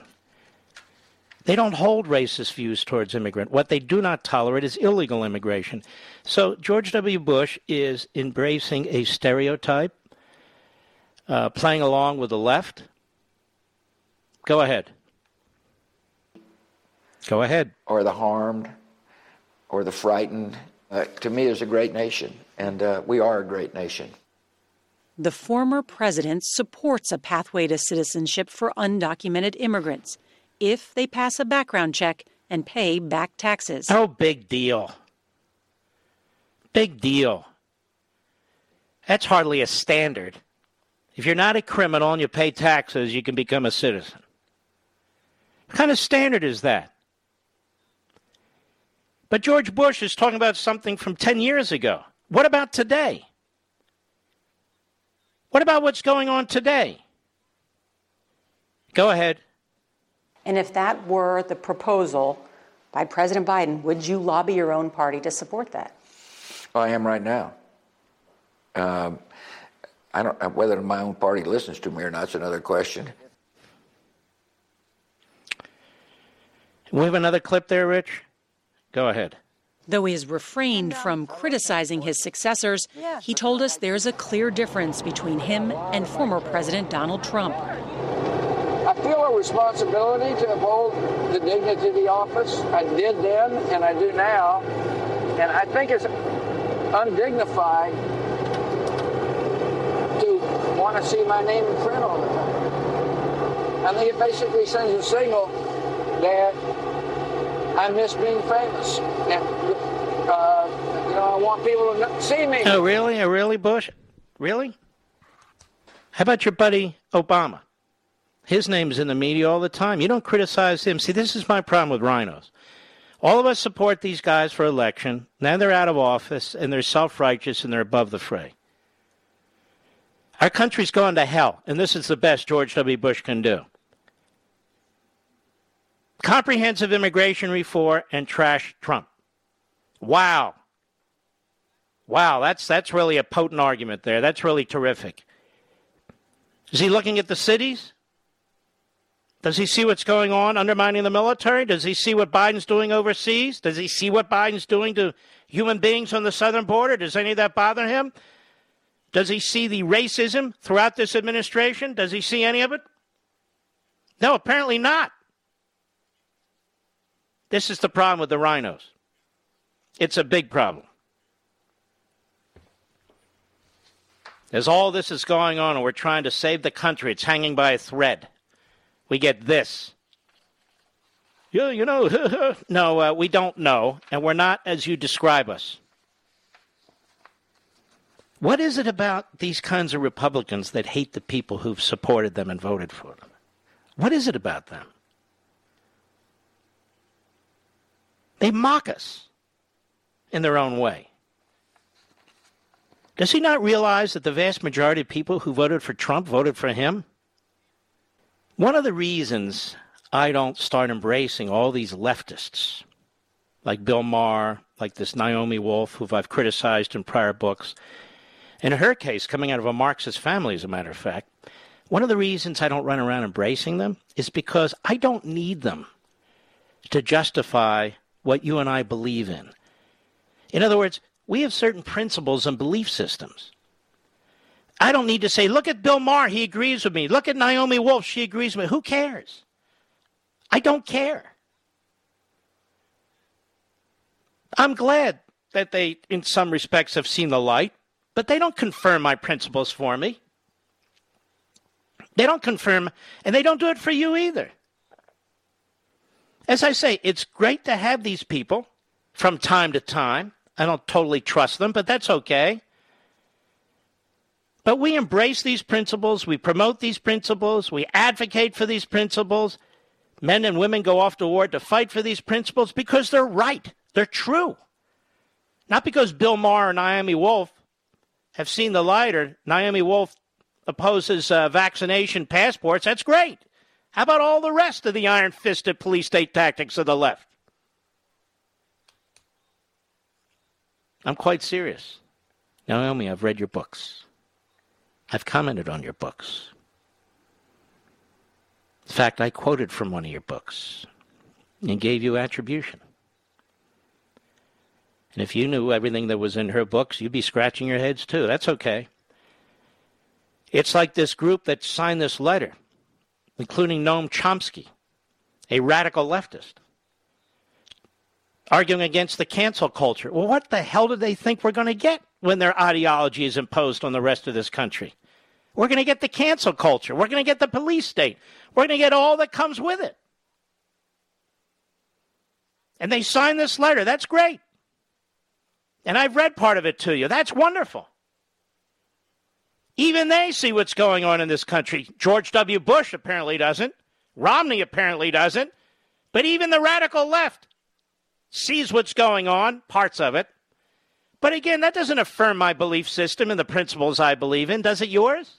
They don't hold racist views towards immigrant. What they do not tolerate is illegal immigration. So George W. Bush is embracing a stereotype, uh, playing along with the left. Go ahead. Go ahead. Or the harmed, or the frightened. Uh, to me, is a great nation, and uh, we are a great nation. The former president supports a pathway to citizenship for undocumented immigrants if they pass a background check and pay back taxes. Oh, big deal. Big deal. That's hardly a standard. If you're not a criminal and you pay taxes, you can become a citizen. What kind of standard is that? But George Bush is talking about something from 10 years ago. What about today? What about what's going on today? Go ahead. And if that were the proposal by President Biden, would you lobby your own party to support that? I am right now. Um, I don't whether my own party listens to me or not is another question. We have another clip there, Rich. Go ahead. Though he has refrained from criticizing his successors, he told us there's a clear difference between him and former President Donald Trump. I feel a responsibility to uphold the dignity of the office. I did then, and I do now. And I think it's undignified to want to see my name in print all the time. I think it basically sends a signal that I miss being famous. And, uh, you know, I want people to see me. Oh, really? Oh, really, Bush? Really? How about your buddy Obama? His name's in the media all the time. You don't criticize him. See, this is my problem with RINOs. All of us support these guys for election. Now they're out of office and they're self righteous and they're above the fray. Our country's gone to hell, and this is the best George W. Bush can do. Comprehensive immigration reform and trash Trump. Wow. Wow, that's that's really a potent argument there. That's really terrific. Is he looking at the cities? Does he see what's going on undermining the military? Does he see what Biden's doing overseas? Does he see what Biden's doing to human beings on the southern border? Does any of that bother him? Does he see the racism throughout this administration? Does he see any of it? No, apparently not. This is the problem with the RINOs. It's a big problem. As all this is going on and we're trying to save the country, it's hanging by a thread we get this. Yeah, you know, no, uh, we don't know, and we're not as you describe us. What is it about these kinds of Republicans that hate the people who've supported them and voted for them? What is it about them? They mock us in their own way. Does he not realize that the vast majority of people who voted for Trump voted for him? One of the reasons I don't start embracing all these leftists, like Bill Maher, like this Naomi Wolf, who I've criticized in prior books, in her case, coming out of a Marxist family, as a matter of fact, one of the reasons I don't run around embracing them is because I don't need them to justify what you and I believe in. In other words, we have certain principles and belief systems. I don't need to say, look at Bill Maher, he agrees with me. Look at Naomi Wolf, she agrees with me. Who cares? I don't care. I'm glad that they, in some respects, have seen the light, but they don't confirm my principles for me. They don't confirm, and they don't do it for you either. As I say, it's great to have these people from time to time. I don't totally trust them, but that's okay. But we embrace these principles, we promote these principles, we advocate for these principles. Men and women go off to war to fight for these principles because they're right, they're true. Not because Bill Maher and Naomi Wolf have seen the light or Naomi Wolf opposes uh, vaccination passports. That's great. How about all the rest of the iron fisted police state tactics of the left? I'm quite serious. Naomi, I've read your books. I've commented on your books. In fact, I quoted from one of your books and gave you attribution. And if you knew everything that was in her books, you'd be scratching your heads too. That's okay. It's like this group that signed this letter, including Noam Chomsky, a radical leftist, arguing against the cancel culture. Well, what the hell do they think we're going to get when their ideology is imposed on the rest of this country? We're going to get the cancel culture. We're going to get the police state. We're going to get all that comes with it. And they signed this letter. That's great. And I've read part of it to you. That's wonderful. Even they see what's going on in this country. George W. Bush apparently doesn't. Romney apparently doesn't. But even the radical left sees what's going on, parts of it. But again, that doesn't affirm my belief system and the principles I believe in. Does it yours?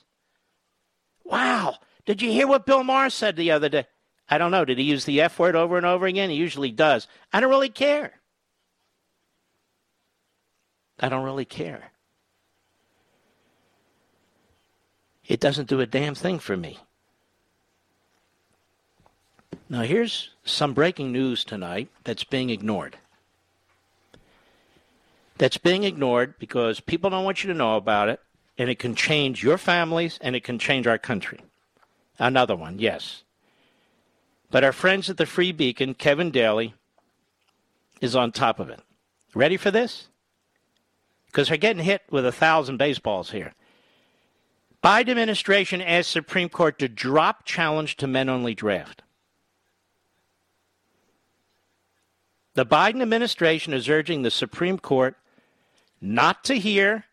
Wow. Did you hear what Bill Maher said the other day? I don't know. Did he use the F word over and over again? He usually does. I don't really care. I don't really care. It doesn't do a damn thing for me. Now, here's some breaking news tonight that's being ignored. That's being ignored because people don't want you to know about it, and it can change your families and it can change our country. Another one, yes. But our friends at the Free Beacon, Kevin Daley, is on top of it. Ready for this? Because they're getting hit with a thousand baseballs here. Biden administration asked Supreme Court to drop challenge to men only draft. The Biden administration is urging the Supreme Court not to hear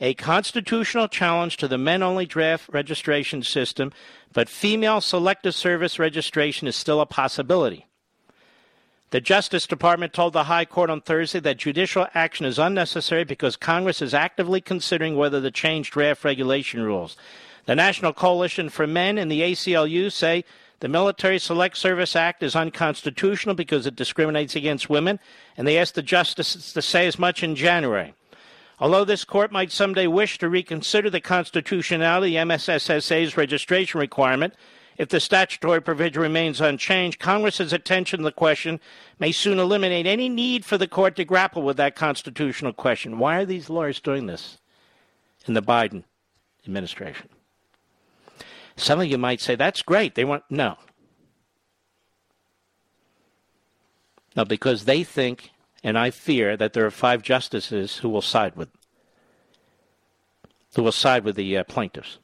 a constitutional challenge to the men only draft registration system, but female selective service registration is still a possibility. The Justice Department told the High Court on Thursday that judicial action is unnecessary because Congress is actively considering whether to change draft regulation rules. The National Coalition for Men and the ACLU say the Military Select Service Act is unconstitutional because it discriminates against women, and they asked the justices to say as much in January. Although this court might someday wish to reconsider the constitutionality of the MSSSA's registration requirement, if the statutory provision remains unchanged, Congress's attention to the question may soon eliminate any need for the court to grapple with that constitutional question. Why are these lawyers doing this in the Biden administration? Some of you might say, that's great. They want, no. No, because they think, and I fear, that there are five justices who will side with, who will side with the uh, plaintiffs.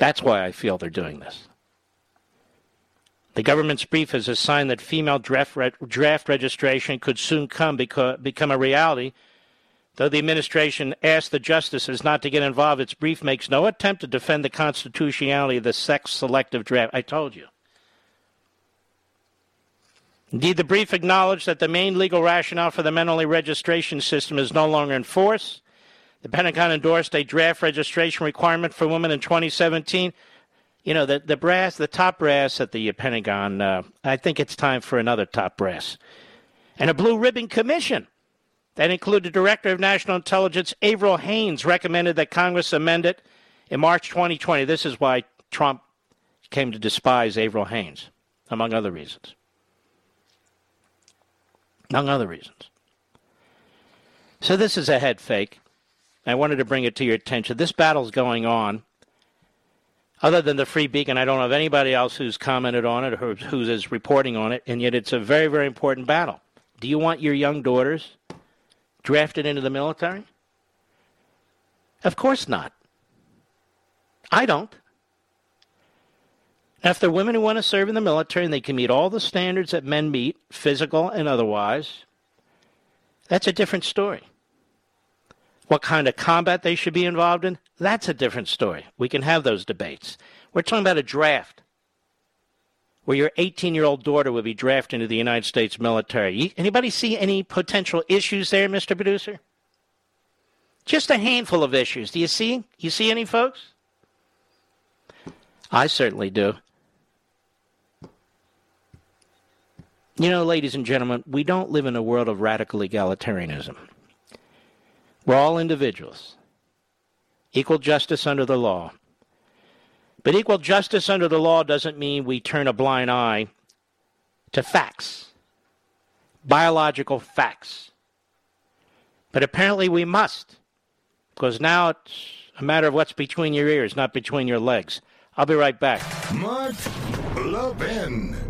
That's why I feel they're doing this. The government's brief is a sign that female draft, re- draft registration could soon come become a reality. Though the administration asked the justices not to get involved, its brief makes no attempt to defend the constitutionality of the sex selective draft. I told you. Indeed, the brief acknowledged that the main legal rationale for the men only registration system is no longer in force the Pentagon endorsed a draft registration requirement for women in 2017. You know, the, the brass, the top brass at the Pentagon, uh, I think it's time for another top brass. And a blue ribbon commission that included Director of National Intelligence Avril Haines recommended that Congress amend it in March 2020. This is why Trump came to despise Avril Haines, among other reasons. Among other reasons. So this is a head fake. I wanted to bring it to your attention. This battle's going on. Other than the Free Beacon, I don't know of anybody else who's commented on it or who is reporting on it, and yet it's a very, very important battle. Do you want your young daughters drafted into the military? Of course not. I don't. Now, if they're women who want to serve in the military and they can meet all the standards that men meet, physical and otherwise, that's a different story. What kind of combat they should be involved in, that's a different story. We can have those debates. We're talking about a draft where your 18 year old daughter would be drafted into the United States military. Anybody see any potential issues there, Mr. Producer? Just a handful of issues. Do you see? You see any folks? I certainly do. You know, ladies and gentlemen, we don't live in a world of radical egalitarianism. We're all individuals. Equal justice under the law. But equal justice under the law doesn't mean we turn a blind eye to facts, biological facts. But apparently we must, because now it's a matter of what's between your ears, not between your legs. I'll be right back. Mark Levin.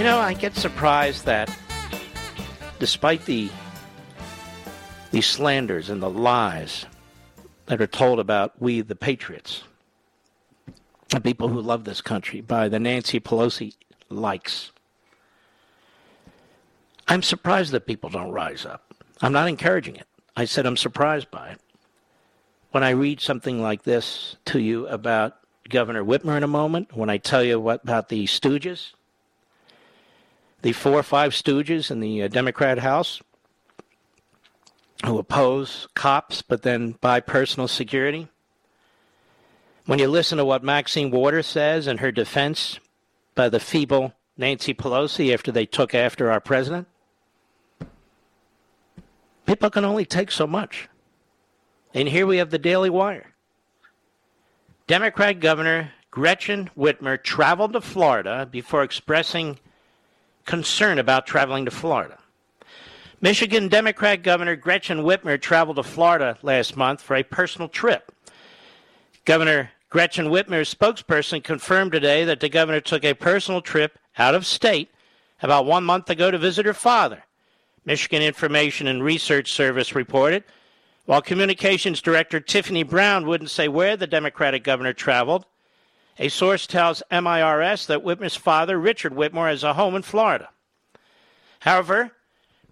You know, I get surprised that despite the the slanders and the lies that are told about we the patriots, the people who love this country by the Nancy Pelosi likes. I'm surprised that people don't rise up. I'm not encouraging it. I said I'm surprised by it. When I read something like this to you about Governor Whitmer in a moment, when I tell you what about the Stooges, the four or five stooges in the uh, Democrat House who oppose cops but then buy personal security. When you listen to what Maxine Waters says in her defense by the feeble Nancy Pelosi after they took after our president, people can only take so much. And here we have the Daily Wire. Democrat Governor Gretchen Whitmer traveled to Florida before expressing concern about traveling to Florida. Michigan Democrat Governor Gretchen Whitmer traveled to Florida last month for a personal trip. Governor Gretchen Whitmer's spokesperson confirmed today that the governor took a personal trip out of state about one month ago to visit her father. Michigan Information and Research Service reported, while Communications Director Tiffany Brown wouldn't say where the Democratic governor traveled, a source tells MIRS that Whitmer's father, Richard Whitmer, has a home in Florida. However,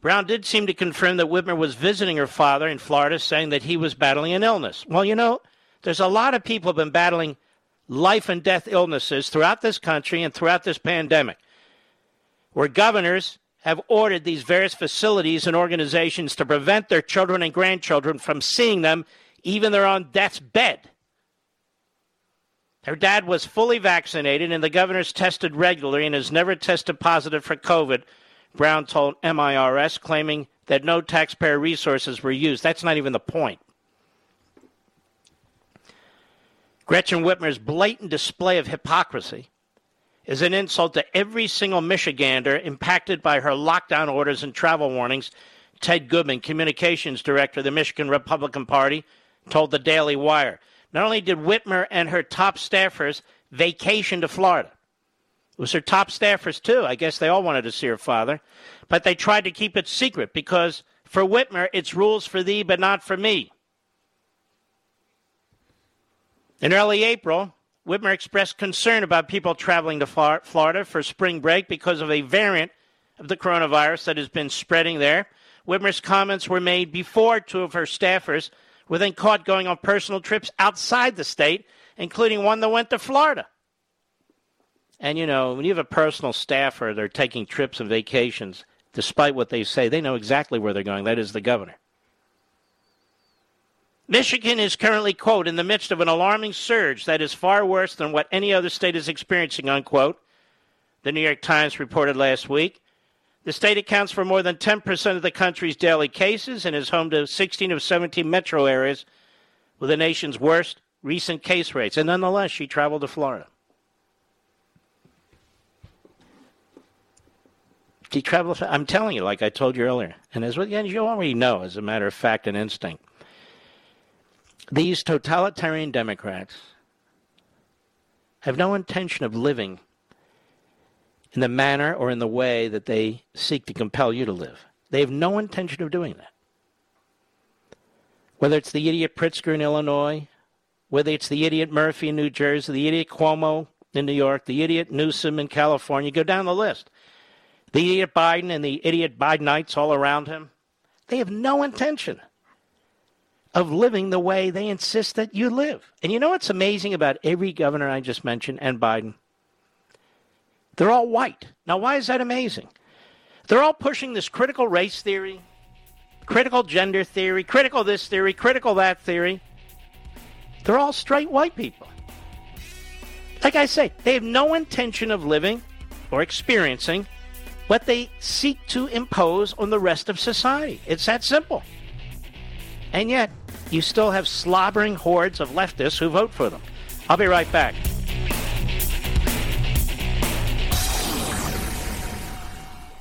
Brown did seem to confirm that Whitmer was visiting her father in Florida, saying that he was battling an illness. Well, you know, there's a lot of people have been battling life and death illnesses throughout this country and throughout this pandemic, where governors have ordered these various facilities and organizations to prevent their children and grandchildren from seeing them, even they're on death's bed. Her dad was fully vaccinated, and the governor's tested regularly and has never tested positive for COVID, Brown told MIRS, claiming that no taxpayer resources were used. That's not even the point. Gretchen Whitmer's blatant display of hypocrisy is an insult to every single Michigander impacted by her lockdown orders and travel warnings. Ted Goodman, communications director of the Michigan Republican Party, told the Daily Wire. Not only did Whitmer and her top staffers vacation to Florida, it was her top staffers too. I guess they all wanted to see her father, but they tried to keep it secret because for Whitmer, it's rules for thee, but not for me. In early April, Whitmer expressed concern about people traveling to Florida for spring break because of a variant of the coronavirus that has been spreading there. Whitmer's comments were made before two of her staffers were then caught going on personal trips outside the state, including one that went to Florida. And you know, when you have a personal staffer, they're taking trips and vacations, despite what they say, they know exactly where they're going. That is the governor. Michigan is currently, quote, in the midst of an alarming surge that is far worse than what any other state is experiencing, unquote. The New York Times reported last week. The state accounts for more than 10% of the country's daily cases and is home to 16 of 17 metro areas with the nation's worst recent case rates. And nonetheless, she traveled to Florida. She traveled. I'm telling you, like I told you earlier, and as what you already know, as a matter of fact and instinct, these totalitarian Democrats have no intention of living in the manner or in the way that they seek to compel you to live. They have no intention of doing that. Whether it's the idiot Pritzker in Illinois, whether it's the idiot Murphy in New Jersey, the idiot Cuomo in New York, the idiot Newsom in California, go down the list. The idiot Biden and the idiot Bidenites all around him, they have no intention of living the way they insist that you live. And you know what's amazing about every governor I just mentioned and Biden? They're all white. Now, why is that amazing? They're all pushing this critical race theory, critical gender theory, critical this theory, critical that theory. They're all straight white people. Like I say, they have no intention of living or experiencing what they seek to impose on the rest of society. It's that simple. And yet, you still have slobbering hordes of leftists who vote for them. I'll be right back.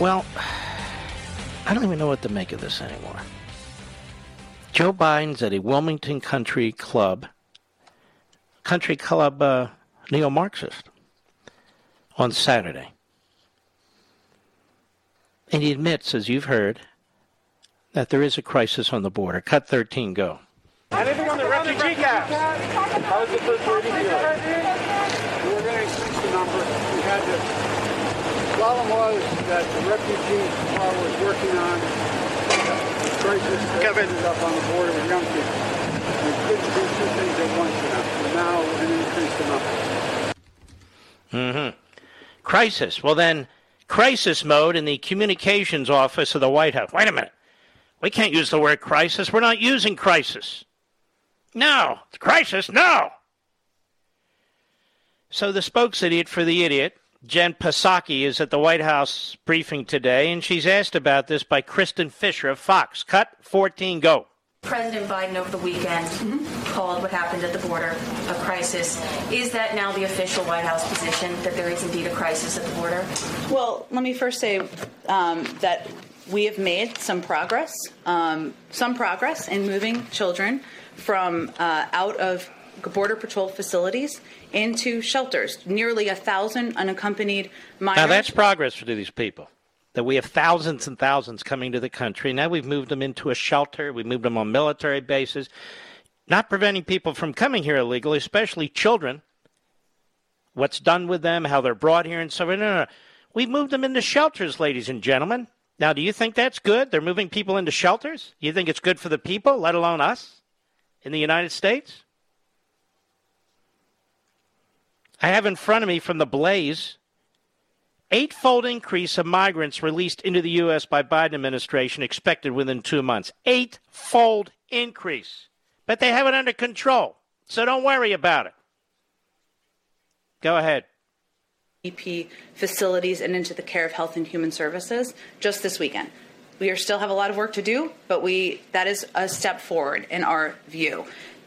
Well, I don't even know what to make of this anymore. Joe Biden's at a Wilmington Country Club, country club uh, neo Marxist, on Saturday. And he admits, as you've heard, that there is a crisis on the border. Cut 13, go. Anything on the refugee camps? The first lady feel? We were going to increase the number. We had to. The problem was that the refugee part was working on crisis ended up on the border with young people. We couldn't do two things at once enough. So now we're going to increase the number. Mm-hmm. Crisis. Well, then, crisis mode in the communications office of the White House. Wait a minute. We can't use the word crisis. We're not using crisis. No. Crisis? No. So the spokes idiot for the idiot, Jen Psaki, is at the White House briefing today, and she's asked about this by Kristin Fisher of Fox. Cut 14, go. President Biden over the weekend called what happened at the border a crisis. Is that now the official White House position that there is indeed a crisis at the border? Well, let me first say um, that we have made some progress, um, some progress in moving children from uh, out of Border Patrol facilities into shelters. Nearly a thousand unaccompanied minors. Now, that's progress for these people. That we have thousands and thousands coming to the country. Now we've moved them into a shelter. We moved them on military bases. Not preventing people from coming here illegally, especially children. What's done with them, how they're brought here, and so on. No, no, no. We've moved them into shelters, ladies and gentlemen. Now, do you think that's good? They're moving people into shelters? You think it's good for the people, let alone us in the United States? I have in front of me from the Blaze eightfold increase of migrants released into the U.S. by Biden administration expected within two months. Eightfold increase. But they have it under control. So don't worry about it. Go ahead. EP facilities and into the care of health and human services just this weekend. We still have a lot of work to do, but we that is a step forward in our view.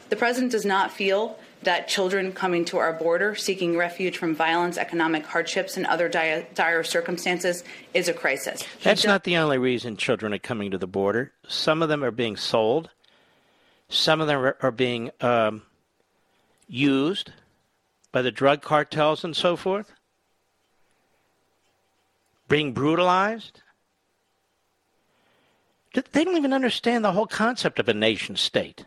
The president does not feel that children coming to our border seeking refuge from violence, economic hardships, and other dire, dire circumstances is a crisis. That's not the only reason children are coming to the border. Some of them are being sold. Some of them are, being um, used by the drug cartels and so forth. Being brutalized. They don't even understand the whole concept of a nation state.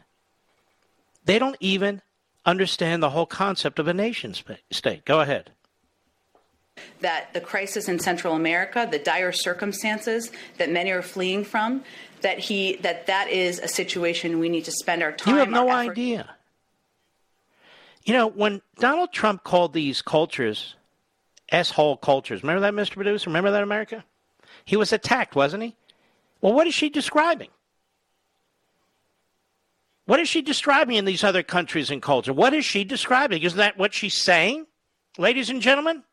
They don't even understand the whole concept of a nation state. Go ahead. that the crisis in Central America, the dire circumstances that many are fleeing from, that he that that is a situation we need to spend our time. You have no effort- idea. You know, when Donald Trump called these cultures S-hole cultures, remember that, Mr. Producer? Remember that, America? He was attacked, wasn't he? Well, what is she describing? What is she describing in these other countries and culture? What is she describing? Isn't that what she's saying, ladies and gentlemen?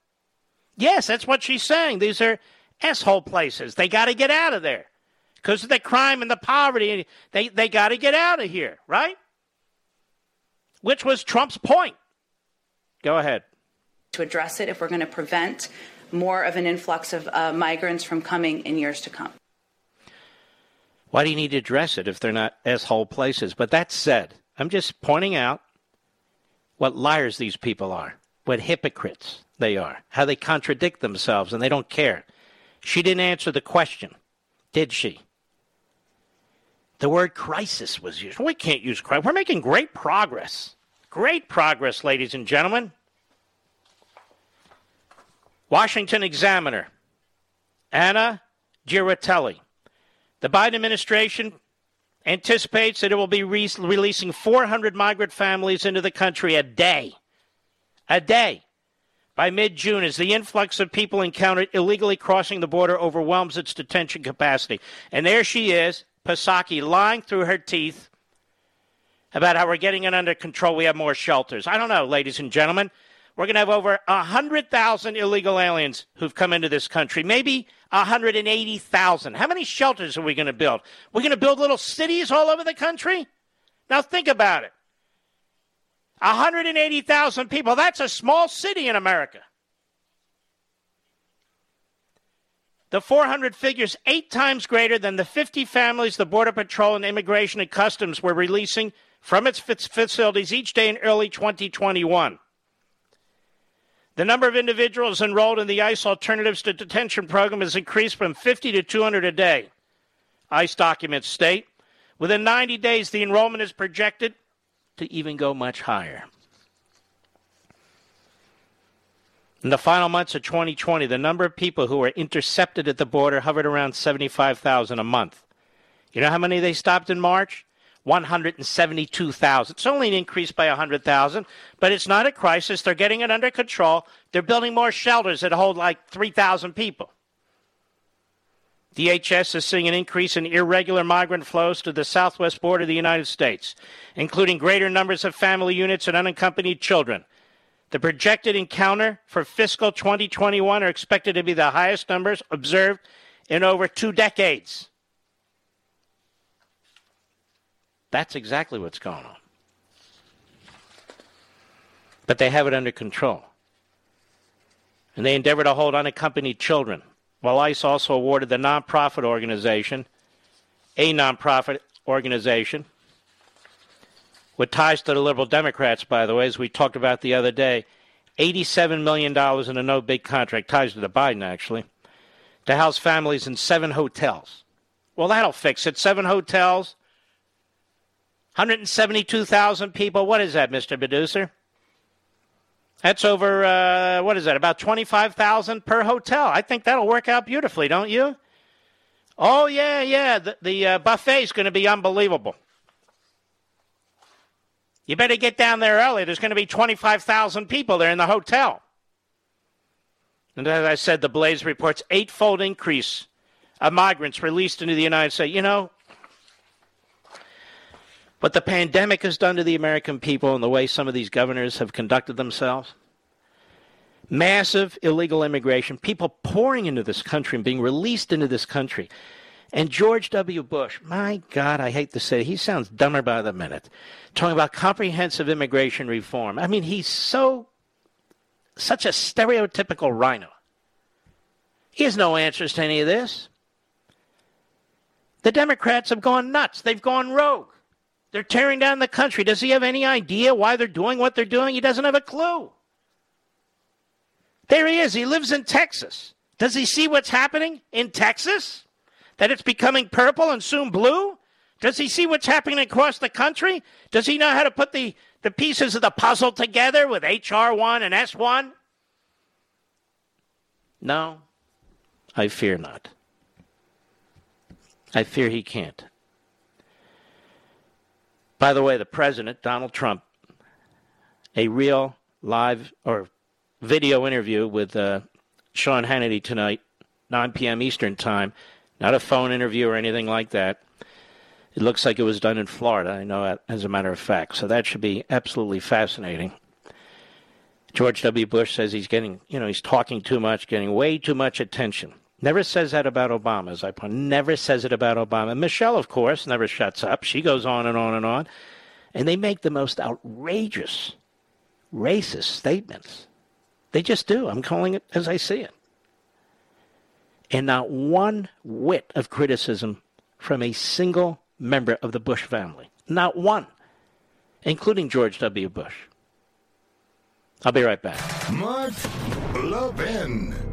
Yes, that's what she's saying. These are S-hole places. They got to get out of there because of the crime and the poverty. They, they got to get out of here, right? Which was Trump's point. Go ahead. to address it if we're going to prevent more of an influx of uh, migrants from coming in years to come. Why do you need to address it if they're not S-hole places? But that said, I'm just pointing out what liars these people are, what hypocrites they are, how they contradict themselves and they don't care. She didn't answer the question, did she? The word crisis was used. We can't use crisis. We're making great progress. Great progress, ladies and gentlemen. Washington Examiner, Anna Giaritelli. The Biden administration anticipates that it will be re- releasing 400 migrant families into the country a day. A day. By mid June, as the influx of people encountered illegally crossing the border overwhelms its detention capacity. And there she is, Psaki, lying through her teeth about how we're getting it under control. We have more shelters. I don't know, ladies and gentlemen. We're going to have over 100,000 illegal aliens who've come into this country, maybe 180,000. How many shelters are we going to build? We're going to build little cities all over the country? Now think about it. 180,000 people. That's a small city in America. The 400 figures eight times greater than the 50 families the Border Patrol and Immigration and Customs were releasing from its facilities each day in early 2021. The number of individuals enrolled in the ICE Alternatives to Detention program has increased from 50 to 200 a day. ICE documents state within 90 days, the enrollment is projected to even go much higher. In the final months of 2020, the number of people who were intercepted at the border hovered around 75,000 a month. You know how many they stopped in March? 172,000. It's only an increase by 100,000, but it's not a crisis. They're getting it under control. They're building more shelters that hold like 3,000 people. DHS is seeing an increase in irregular migrant flows to the southwest border of the United States, including greater numbers of family units and unaccompanied children. The projected encounter for fiscal 2021 are expected to be the highest numbers observed in over two decades. That's exactly what's going on. But they have it under control. And they endeavor to hold unaccompanied children, while ICE also awarded the nonprofit organization, a nonprofit organization, with ties to the liberal Democrats, by the way, as we talked about the other day, $87 million in a no big contract, ties to the Biden, actually, to house families in seven hotels. Well, that'll fix it. Seven hotels, 172,000 people. What is that, Mr. Producer? That's over, uh, what is that, about 25,000 per hotel. I think that'll work out beautifully, don't you? Oh, yeah, yeah. The, the uh, going to be unbelievable. You better get down there early. There's going to be 25,000 people there in the hotel. And as I said, the Blaze reports eightfold increase of migrants released into the United States. You know, what the pandemic has done to the American people and the way some of these governors have conducted themselves. Massive illegal immigration, people pouring into this country and being released into this country. And George W. Bush, my God, I hate to say it, he sounds dumber by the minute, talking about comprehensive immigration reform. I mean, he's so, such a stereotypical RINO. He has no answers to any of this. The Democrats have gone nuts. They've gone rogue. They're tearing down the country. Does he have any idea why they're doing what they're doing? He doesn't have a clue. There he is. He lives in Texas. Does he see what's happening in Texas? That it's becoming purple and soon blue? Does he see what's happening across the country? Does he know how to put the, the pieces of the puzzle together with HR1 and S1? No, I fear not. I fear he can't. By the way, the president, Donald Trump, a real live or video interview with uh, Sean Hannity tonight, 9 p.m. Eastern Time, not a phone interview or anything like that. It looks like it was done in Florida, I know, as a matter of fact. So that should be absolutely fascinating. George W. Bush says he's getting, you know, he's talking too much, getting way too much attention. Never says that about Obama, as I point. Never says it about Obama. Michelle, of course, never shuts up. She goes on and on and on. And they make the most outrageous, racist statements. They just do. I'm calling it as I see it. And not one whit of criticism from a single member of the Bush family. Not one, including George W. Bush. I'll be right back. Mark Levin.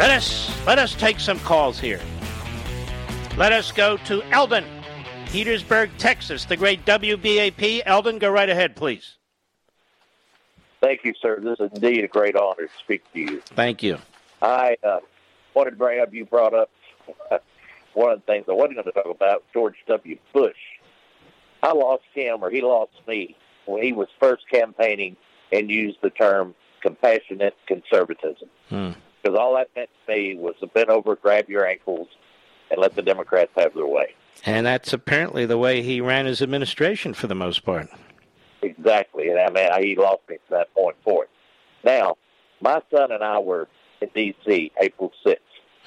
Let us let us take some calls here. Let us go to Eldon, Petersburg, Texas, the great WBAP. Eldon, go right ahead, please. Thank you, sir. This is indeed a great honor to speak to you. Thank you. I uh, wanted to bring up, you brought up one of the things I wasn't going to talk about, George W. Bush. I lost him, or he lost me, when he was first campaigning and used the term compassionate conservatism. Hmm. Because all that meant to me was to bend over, grab your ankles, and let the Democrats have their way. And that's apparently the way he ran his administration for the most part. Exactly. And I mean, he lost me from that point forward. Now, my son and I were in D.C. April 6th.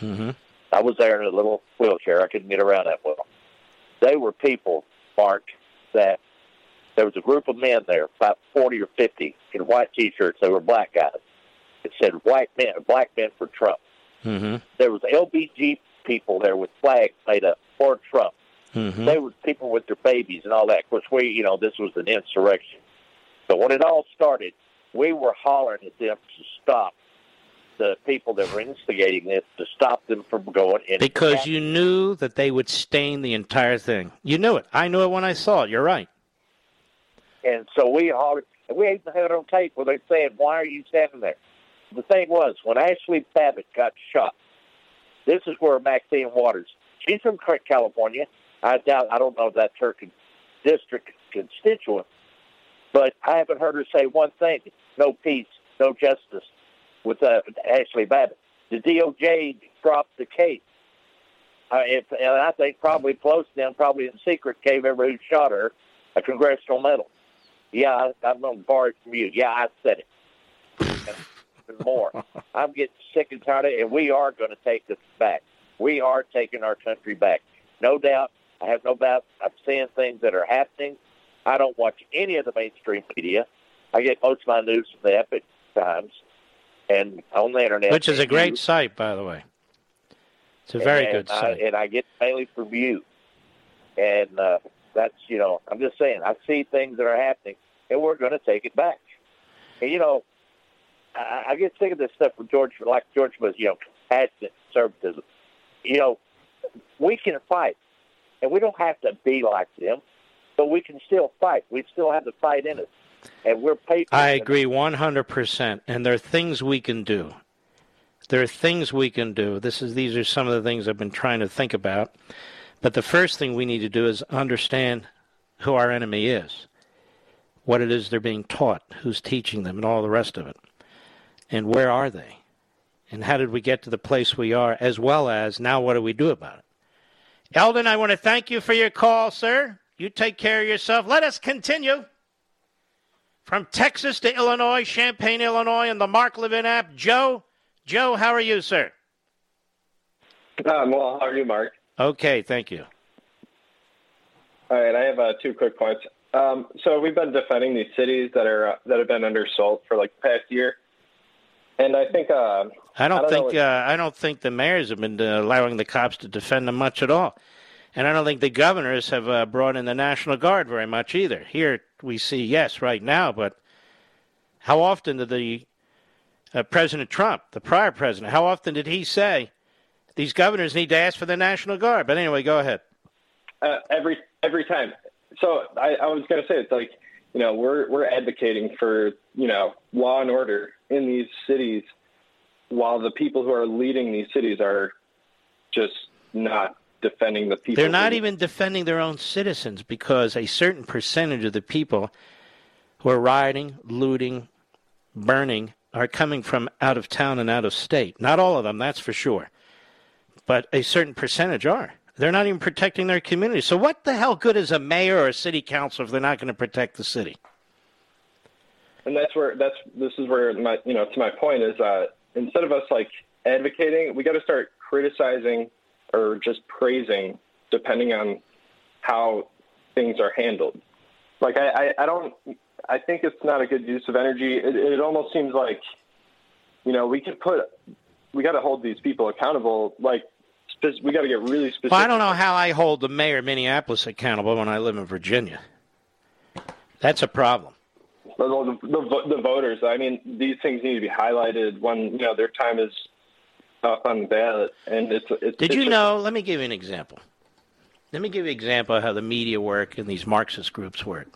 Mm-hmm. I was there in a little wheelchair. I couldn't get around that well. They were people, Mark, that there was a group of men there, about 40 or 50, in white T-shirts. They were black guys. It said white men, black men for Trump. Mm-hmm. There was LBG people there with flags made up for Trump. Mm-hmm. They were people with their babies and all that. Of course, we, you know, this was an insurrection. But when it all started, we were hollering at them to stop the people that were instigating this, to stop them from going in. Because you knew that they would stain the entire thing. You knew it. I knew it when I saw it. You're right. And so we hollered, and we even had it on tape where they said, "Why are you standing there?" The thing was, when Ashley Babbitt got shot, this is where Maxine Waters. She's from California. I doubt. I don't know if that's her con- district constituent, but I haven't heard her say one thing. No peace, no justice with uh, Ashley Babbitt. The DOJ dropped the case. Uh, if, and I think probably close them, probably in secret, gave everybody who shot her a congressional medal. Yeah, I, I'm borrow it from you. Yeah, I said it. More. I'm getting sick and tired of it, and we are going to take this back. We are taking our country back. No doubt. I have no doubt. I'm seeing things that are happening. I don't watch any of the mainstream media. I get most of my news from the Epoch Times and on the internet. Which is a great site, by the way. It's a very and good I, site. and I get mainly from you. And uh, that's, you know, I'm just saying, I see things that are happening, and we're going to take it back. And, you know, I, I get sick of this stuff with George, like George was, you know, compassionate conservatism. You know, we can fight, and we don't have to be like them, but we can still fight. We still have the fight in us. And we're patriots. I agree 100%. And there are things we can do. There are things we can do. This is these are some of the things I've been trying to think about. But the first thing we need to do is understand who our enemy is, what it is they're being taught, who's teaching them, and all the rest of it. And where are they? And how did we get to the place we are, as well as now what do we do about it? Eldon, I want to thank you for your call, sir. You take care of yourself. Let us continue. From Texas to Illinois, Champaign, Illinois, and the Mark Levin app, Joe. Joe, how are you, sir? Um, well, how are you, Mark? Okay, thank you. All right, I have uh, two quick points. Um, so we've been defending these cities that are uh, that have been undersold for like the past year, and I think uh, I don't, I don't think uh, I don't think the mayors have been uh, allowing the cops to defend them much at all, and I don't think the governors have uh, brought in the National Guard very much either. Here we see yes right now, but how often did the uh, President Trump, the prior president, how often did he say these governors need to ask for the National Guard? But anyway, go ahead. uh, every every time. So I, I was going to say it's like you know we're we're advocating for you know law and order in these cities, while the people who are leading these cities are just not defending the people. They're not even defending their own citizens because a certain percentage of the people who are rioting, looting, burning are coming from out of town and out of state. Not all of them, that's for sure. But a certain percentage are. They're not even protecting their community. So, what the hell good is a mayor or a city council if they're not going to protect the city? And that's where that's this is where my you know to my point is that instead of us like advocating we got to start criticizing or just praising depending on how things are handled like i i, I don't i think it's not a good use of energy it, it almost seems like you know we could put we got to hold these people accountable like we got to get really specific Well, I don't know how I hold the mayor of Minneapolis accountable when I live in Virginia. That's a problem. The, the, the, voters. I mean, these things need to be highlighted when you know their time is up on the ballot, and it's. it's Did it's you know? Let me give you an example. Let me give you an example of how the media work and these Marxist groups work.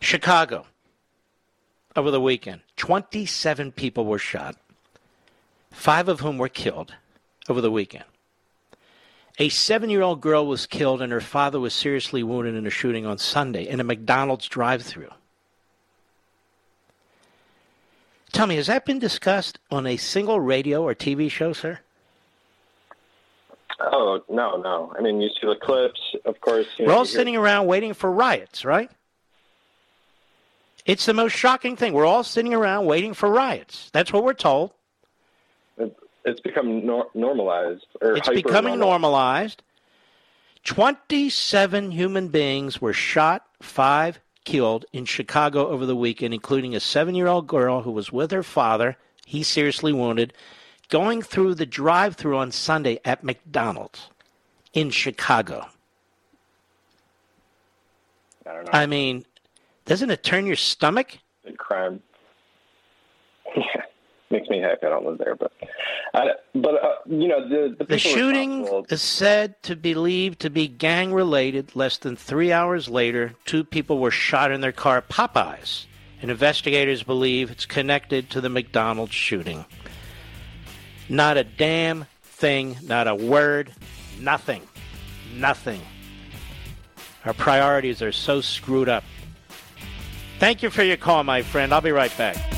Chicago, over the weekend, 27 people were shot, five of whom were killed over the weekend. A seven year old girl was killed, and her father was seriously wounded in a shooting on Sunday in a McDonald's drive through. Tell me, has that been discussed on a single radio or TV show, sir? Oh no, no. I mean, you see the clips, of course. You We're all you hear- sitting around waiting for riots, right? It's the most shocking thing. We're all sitting around waiting for riots. That's what we're told. It's become nor- normalized, or It's becoming normalized. 27 human beings were shot, five killed in Chicago over the weekend, including a seven year old girl who was with her father. He seriously wounded, going through the drive through on Sunday at McDonald's in Chicago. I don't know. I mean, doesn't it turn your stomach? Big crime. Makes me happy. I don't live there, but, I, but uh, you know the the, The shooting is said to believed to be gang related. Less than three hours later, two people were shot in their car at Popeyes, and investigators believe it's connected to the McDonald's shooting. Not a damn thing, not a word, nothing, nothing. Our priorities are so screwed up. Thank you for your call, my friend. I'll be right back.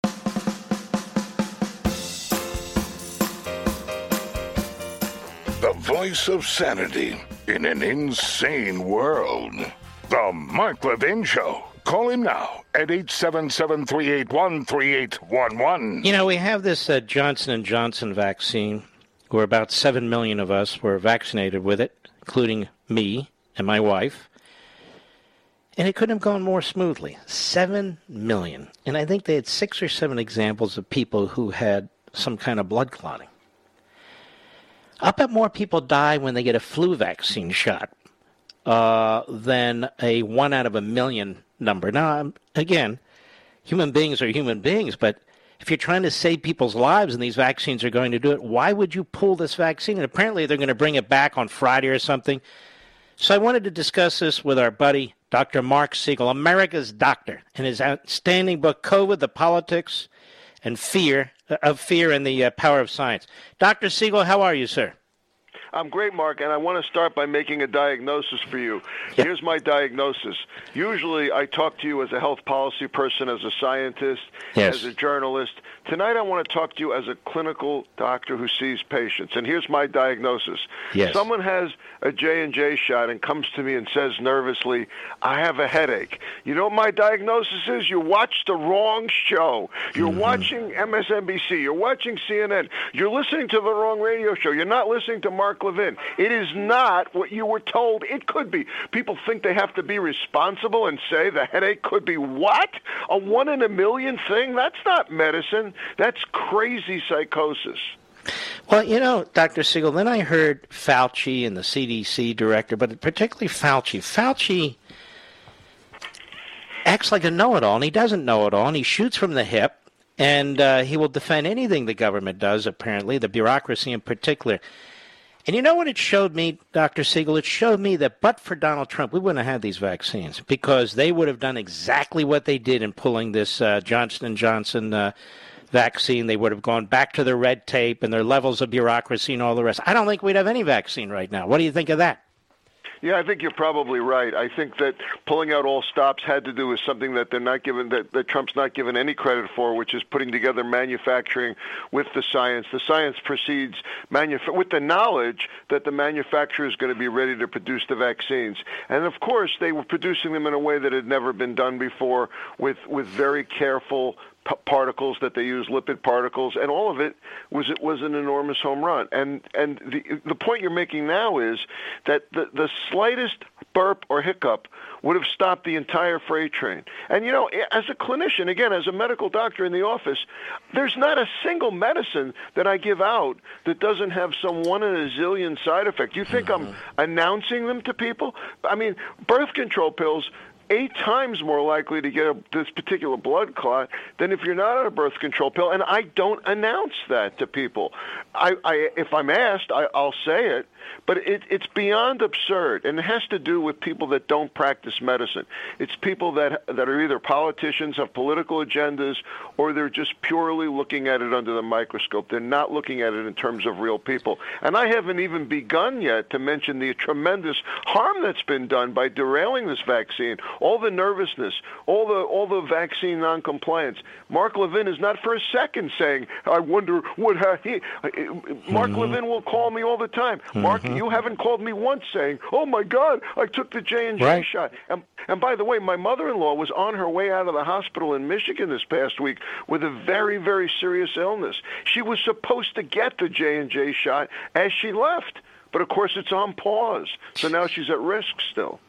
The voice of sanity in an insane world. The Mark Levin Show. Call him now at 877 381 3811. You know, we have this uh, Johnson & Johnson vaccine, where about 7 million of us were vaccinated with it, including me and my wife. And it couldn't have gone more smoothly. 7 million. And I think they had six or seven examples of people who had some kind of blood clotting. I'll bet more people die when they get a flu vaccine shot uh, than a one out of a million number. Now, again, human beings are human beings, but if you're trying to save people's lives and these vaccines are going to do it, why would you pull this vaccine? And apparently they're going to bring it back on Friday or something. So I wanted to discuss this with our buddy, Dr. Marc Siegel, America's doctor, in his outstanding book, COVID, the Politics and Fear of Fear and the uh, Power of Science. Dr. Siegel, how are you, sir? I'm great, Mark, and I want to start by making a diagnosis for you. Yeah. Here's my diagnosis. Usually, I talk to you as a health policy person, as a scientist, yes. as a journalist. Tonight, I want to talk to you as a clinical doctor who sees patients. And here's my diagnosis. Yes. Someone has a J&J shot and comes to me and says nervously, I have a headache. You know what my diagnosis is? You watched the wrong show. You're mm-hmm. watching MSNBC. You're watching CNN. You're listening to the wrong radio show. You're not listening to Mark Levin. It is not what you were told it could be. People think they have to be responsible and say the headache could be what? A one in a million thing? That's not medicine. That's crazy psychosis. Well, you know, Dr. Siegel, then I heard Fauci and the CDC director, but particularly Fauci. Fauci acts like a know it all, and he doesn't know it all, and he shoots from the hip, and uh, he will defend anything the government does, apparently, the bureaucracy in particular. And you know what it showed me, Dr. Siegel? It showed me that but for Donald Trump, we wouldn't have had these vaccines because they would have done exactly what they did in pulling this uh, Johnson & Johnson uh, vaccine. They would have gone back to their red tape and their levels of bureaucracy and all the rest. I don't think we'd have any vaccine right now. What do you think of that? Yeah, I think you're probably right. I think that pulling out all stops had to do with something that they're not given that, that Trump's not given any credit for, which is putting together manufacturing with the science. The science proceeds manuf- with the knowledge that the manufacturer is going to be ready to produce the vaccines. And of course, they were producing them in a way that had never been done before with with very careful p- particles that they use, lipid particles, and all of it was it was an enormous home run. And and the the point you're making now is that the the slightest burp or hiccup would have stopped the entire freight train. And you know, as a clinician, again, as a medical doctor in the office, there's not a single medicine that I give out that doesn't have some one in a zillion side effect. You think mm-hmm. I'm announcing them to people? I mean, birth control pills eight times more likely to get a, this particular blood clot than if you're not on a birth control pill. And I don't announce that to people. I, I if I'm asked, I, I'll say it. But it, it's beyond absurd, and it has to do with people that don't practice medicine. It's people that that are either politicians, have political agendas, or they're just purely looking at it under the microscope. They're not looking at it in terms of real people. And I haven't even begun yet to mention the tremendous harm that's been done by derailing this vaccine. All the nervousness, all the all the vaccine noncompliance. Mark Levin is not for a second saying, "I wonder what ha-. he." Mark mm-hmm. Levin will call me all the time. Mm-hmm. Mark, you haven't called me once saying, "Oh my God, I took the J and J shot." And, and by the way, my mother-in-law was on her way out of the hospital in Michigan this past week with a very, very serious illness. She was supposed to get the J and J shot as she left, but of course it's on pause. So now she's at risk still.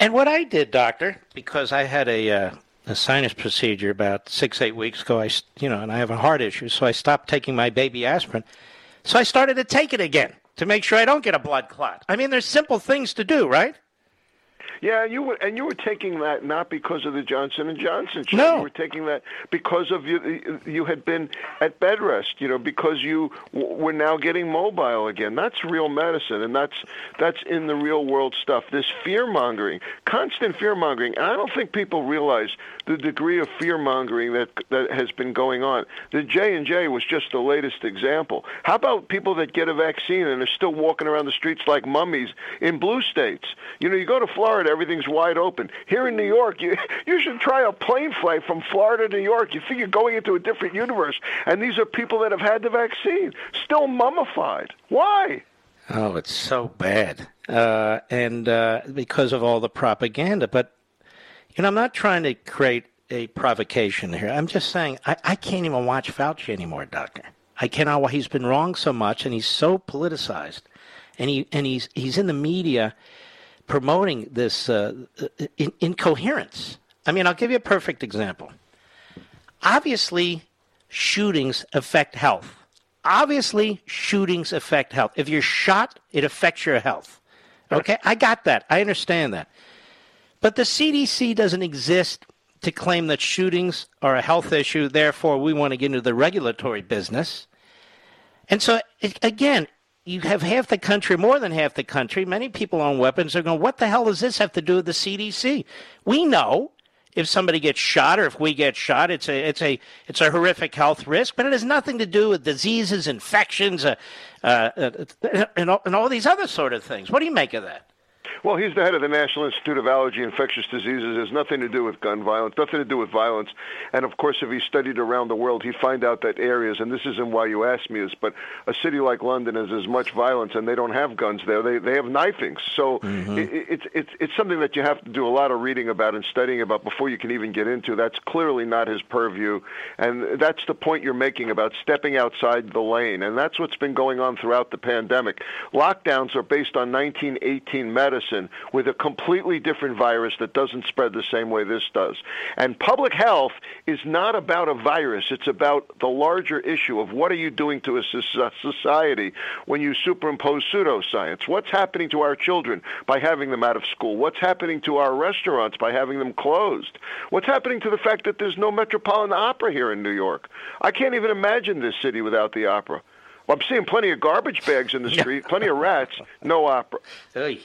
And what I did, doctor, because I had a uh, a sinus procedure about six eight weeks ago, I you know, and I have a heart issue, so I stopped taking my baby aspirin. So I started to take it again to make sure I don't get a blood clot. I mean, there's simple things to do, right? Yeah, you were, and you were taking that not because of the Johnson and Johnson shot. No. you were taking that because of you. You had been at bed rest, you know, because you w- were now getting mobile again. That's real medicine, and that's that's in the real world stuff. This fear mongering, constant fear mongering, and I don't think people realize the degree of fear mongering that that has been going on. The J and J was just the latest example. How about people that get a vaccine and are still walking around the streets like mummies in blue states? You know, you go to Florida, everything's wide open. Here in New York, you you should try a plane flight from Florida to New York. You think you're going into a different universe, and these are people that have had the vaccine, still mummified. Why? Oh, it's so bad. Uh, and uh, because of all the propaganda. But, you know, I'm not trying to create a provocation here. I'm just saying I, I can't even watch Fauci anymore, Doctor. I cannot. He's been wrong so much, and he's so politicized, and he and he's he's in the media promoting this uh, in, incoherence. I mean, I'll give you a perfect example. Obviously, shootings affect health. Obviously, shootings affect health. If you're shot, it affects your health. Okay, I got that. I understand that. But the CDC doesn't exist to claim that shootings are a health issue. Therefore, we want to get into the regulatory business. And so, again, you have half the country, more than half the country, many people own weapons They're going, what the hell does this have to do with the CDC? We know if somebody gets shot or if we get shot, it's a it's a it's a horrific health risk, but it has nothing to do with diseases, infections, uh, uh, uh, and, all, and all these other sort of things. What do you make of that? Well, he's the head of the National Institute of Allergy and Infectious Diseases. It has nothing to do with gun violence, nothing to do with violence. And of course, if he studied around the world, he'd find out that areas, and this isn't why you asked me this, but a city like London has as much violence, and they don't have guns there. They they have knifings. So Mm-hmm. it, it's it's it's something that you have to do a lot of reading about and studying about before you can even get into. That's clearly not his purview, and that's the point you're making about stepping outside the lane, and that's what's been going on throughout the pandemic. Lockdowns are based on 1918 medicine with a completely different virus that doesn't spread the same way this does. And public health is not about a virus, it's about the larger issue of what are you doing to a society when you superimpose pseudoscience? What's happening to our children by having them out of school? What's happening to our restaurants by having them closed? What's happening to the fact that there's no Metropolitan Opera here in New York? I can't even imagine this city without the opera. Well, I'm seeing plenty of garbage bags in the street, plenty of rats, no opera. Oy.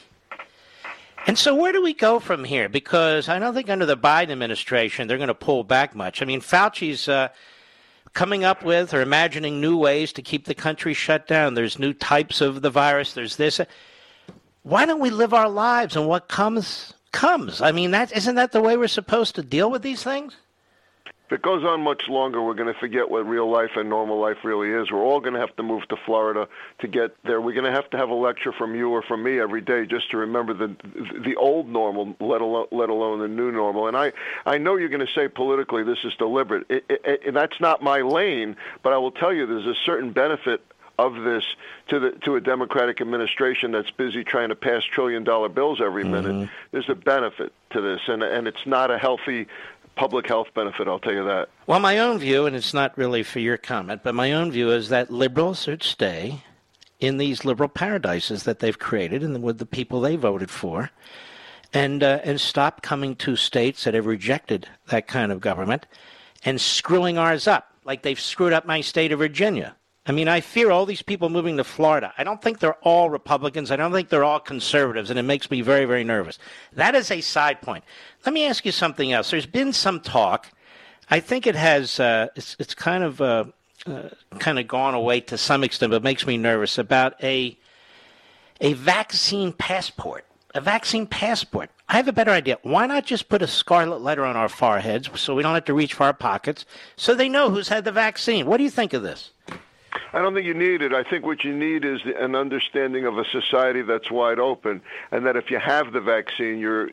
And so, where do we go from here? Because I don't think under the Biden administration they're going to pull back much. I mean, Fauci's uh, coming up with or imagining new ways to keep the country shut down. There's new types of the virus. There's this. Why don't we live our lives and what comes comes? I mean, that isn't that the way we're supposed to deal with these things? If it goes on much longer, we're going to forget what real life and normal life really is. We're all going to have to move to Florida to get there. We're going to have to have a lecture from you or from me every day just to remember the the old normal, let alone let alone the new normal. And I I know you're going to say politically this is deliberate, it, it, and that's not my lane. But I will tell you, there's a certain benefit of this to the to a Democratic administration that's busy trying to pass trillion dollar bills every minute. Mm-hmm. There's a benefit to this, and and it's not a healthy public health benefit. I'll tell you that. Well, my own view, and it's not really for your comment, but my own view is that liberals should stay in these liberal paradises that they've created and with the people they voted for, and uh, and stop coming to states that have rejected that kind of government and screwing ours up like they've screwed up my state of Virginia. I mean, I fear all these people moving to Florida. I don't think they're all Republicans. I don't think they're all conservatives, and it makes me very, very nervous. That is a side point. Let me ask you something else. There's been some talk. I think it has. Uh, it's, it's kind of uh, uh, kind of gone away to some extent, but makes me nervous about a a vaccine passport. A vaccine passport. I have a better idea. Why not just put a scarlet letter on our foreheads so we don't have to reach for our pockets, so they know who's had the vaccine? What do you think of this? I don't think you need it. I think what you need is an understanding of a society that's wide open, and that if you have the vaccine, you're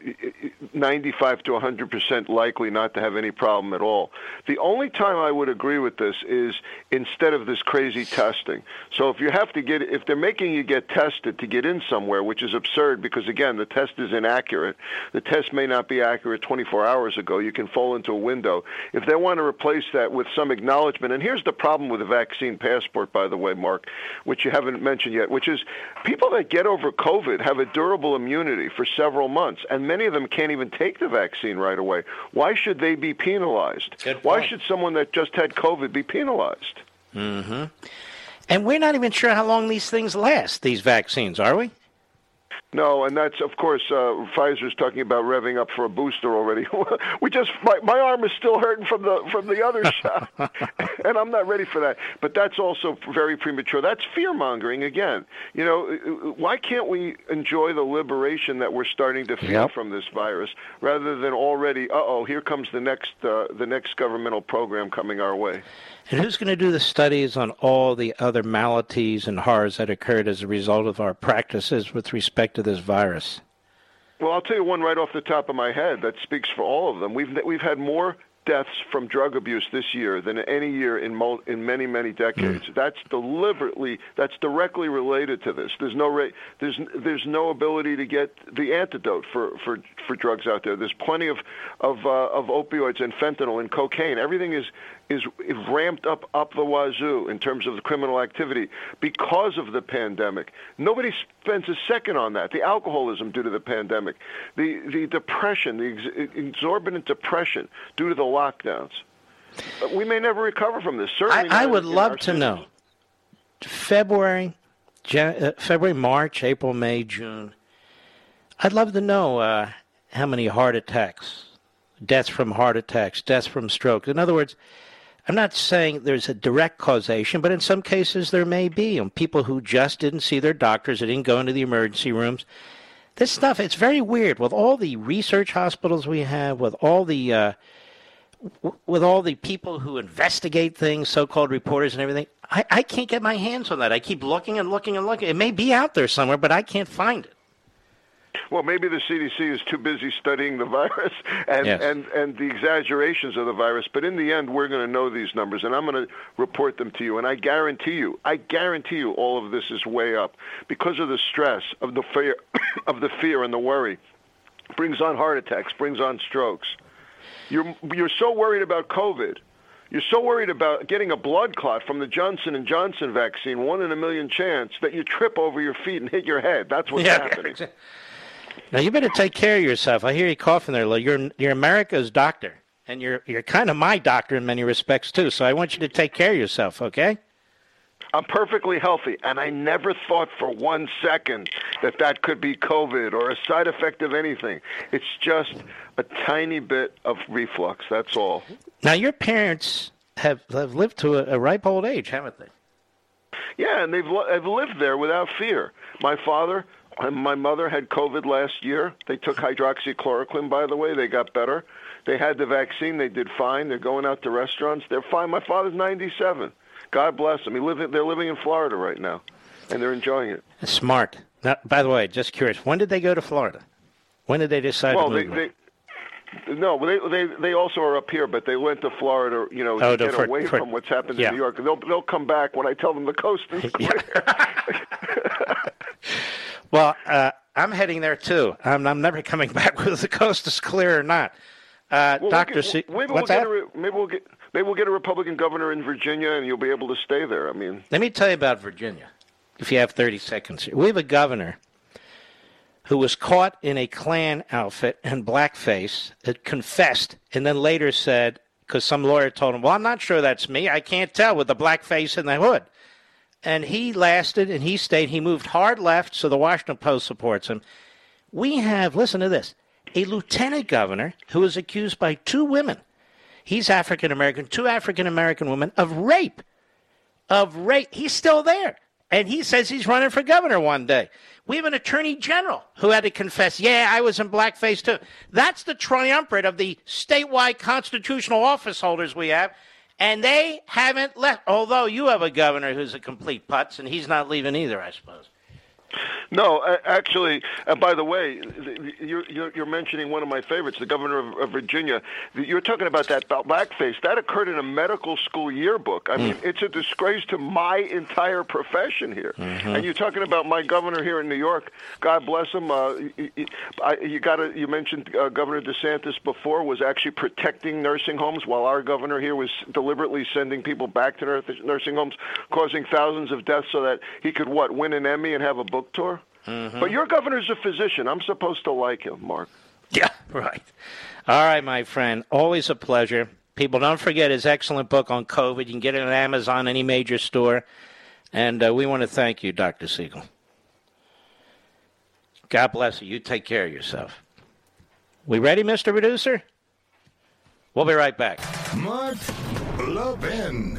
95 to 100 percent likely not to have any problem at all. The only time I would agree with this is instead of this crazy testing. So if you have to get, if they're making you get tested to get in somewhere, which is absurd because again the test is inaccurate. The test may not be accurate 24 hours ago. You can fall into a window. If they want to replace that with some acknowledgement, and here's the problem with the vaccine passport by the way, Mark, which you haven't mentioned yet, which is people that get over COVID have a durable immunity for several months, and many of them can't even take the vaccine right away. Why should they be penalized? Why should someone that just had COVID be penalized? Mm-hmm. And we're not even sure how long these things last, these vaccines, are we? No, and that's of course uh, Pfizer's talking about revving up for a booster already. we just my, my arm is still hurting from the from the other shot, and I'm not ready for that. But that's also very premature. That's fear mongering again. You know, why can't we enjoy the liberation that we're starting to feel Yep. from this virus rather than already? Uh oh, here comes the next uh, the next governmental program coming our way. And who's going to do the studies on all the other maladies and horrors that occurred as a result of our practices with respect to this virus? Well, I'll tell you one right off the top of my head that speaks for all of them. We've we've had more deaths from drug abuse this year than any year in mo- in many many decades. That's deliberately that's directly related to this. There's no ra- there's there's no ability to get the antidote for for for drugs out there. There's plenty of of uh, of opioids and fentanyl and cocaine. Everything is is ramped up up the wazoo in terms of the criminal activity because of the pandemic. Nobody spends a second on that. The alcoholism due to the pandemic, the the depression, the ex- exorbitant depression due to the lockdowns. We may never recover from this. Certainly, I, I would love to cities. know. February, Jan- uh, February, March, April, May, June. I'd love to know uh, how many heart attacks, deaths from heart attacks, deaths from stroke. In other words, I'm not saying there's a direct causation, but in some cases there may be. On people who just didn't see their doctors, they didn't go into the emergency rooms. This stuff, it's very weird. With all the research hospitals we have, with all the uh, with all the people who investigate things, so-called reporters and everything, I, I can't get my hands on that. I keep looking and looking and looking. It may be out there somewhere, but I can't find it. Well, maybe the CDC is too busy studying the virus and, Yes. and, and the exaggerations of the virus. But in the end, we're going to know these numbers, and I'm going to report them to you. And I guarantee you, I guarantee you, all of this is way up because of the stress of the fear, of the fear and the worry. Brings on heart attacks, brings on strokes. You're you're so worried about COVID. You're so worried about getting a blood clot from the Johnson and Johnson vaccine, one in a million chance, that you trip over your feet and hit your head. That's what's Yeah, happening. Now you better take care of yourself. I hear you coughing there, Lou. You're you're America's doctor, and you're you're kind of my doctor in many respects too. So I want you to take care of yourself, okay? I'm perfectly healthy, and I never thought for one second that that could be COVID or a side effect of anything. It's just a tiny bit of reflux. That's all. Now your parents have have lived to a, a ripe old age, haven't they? Yeah, and they've have lived there without fear. My father my mother had COVID last year. They took hydroxychloroquine, by the way. They got better. They had the vaccine. They did fine. They're going out to restaurants. They're fine. My father's 97. God bless them. He live, they're living in Florida right now, and they're enjoying it. Smart. Now, by the way, just curious, when did they go to Florida? When did they decide well, to move? they no, they they they also are up here, but they went to Florida, you know, Oh, to get for- away for- from what's happened yeah. in New York. They'll they'll come back when I tell them the coast is clear. Well, uh, I'm heading there too. I'm, I'm never coming back whether the coast is clear or not. Uh, Well, Doctor, we C- maybe what's we'll that? get a, maybe we'll get maybe we'll get a Republican governor in Virginia, and you'll be able to stay there. I mean, Let me tell you about Virginia. If you have 30 seconds here, we have a governor who was caught in a Klan outfit and blackface, that confessed, and then later said, because some lawyer told him, "Well, I'm not sure that's me. I can't tell with the blackface and the hood." And he lasted, and he stayed. He moved hard left, so the Washington Post supports him. We have, listen to this, a lieutenant governor who was accused by two women. He's African American, two African American women of rape of rape. He's still there. And he says he's running for governor one day. We have an attorney general who had to confess, yeah, I was in blackface too. That's the triumvirate of the statewide constitutional office holders we have. And they haven't left. Although you have a governor who's a complete putz, and he's not leaving either, I suppose. No, actually, uh, by the way, you're, mentioning one of my favorites, the governor of, of, Virginia. You're talking about that blackface. That occurred in a medical school yearbook. I mean, mm. it's a disgrace to my entire profession here. Mm-hmm. And you're talking about my governor here in New York. God bless him. Uh, you, got You mentioned uh, Governor DeSantis before was actually protecting nursing homes, while our governor here was deliberately sending people back to nursing homes, causing thousands of deaths, so that he could what win an Emmy and have a book tour. Mm-hmm. But your governor's a physician. I'm supposed to like him, Mark. Yeah, right. All right, my friend. Always a pleasure. People, don't forget his excellent book on COVID. You can get it on Amazon, any major store. And uh, we want to thank you, Dr. Siegel. God bless you. You take care of yourself. We ready, Mr. Producer? We'll be right back. Mark Levin.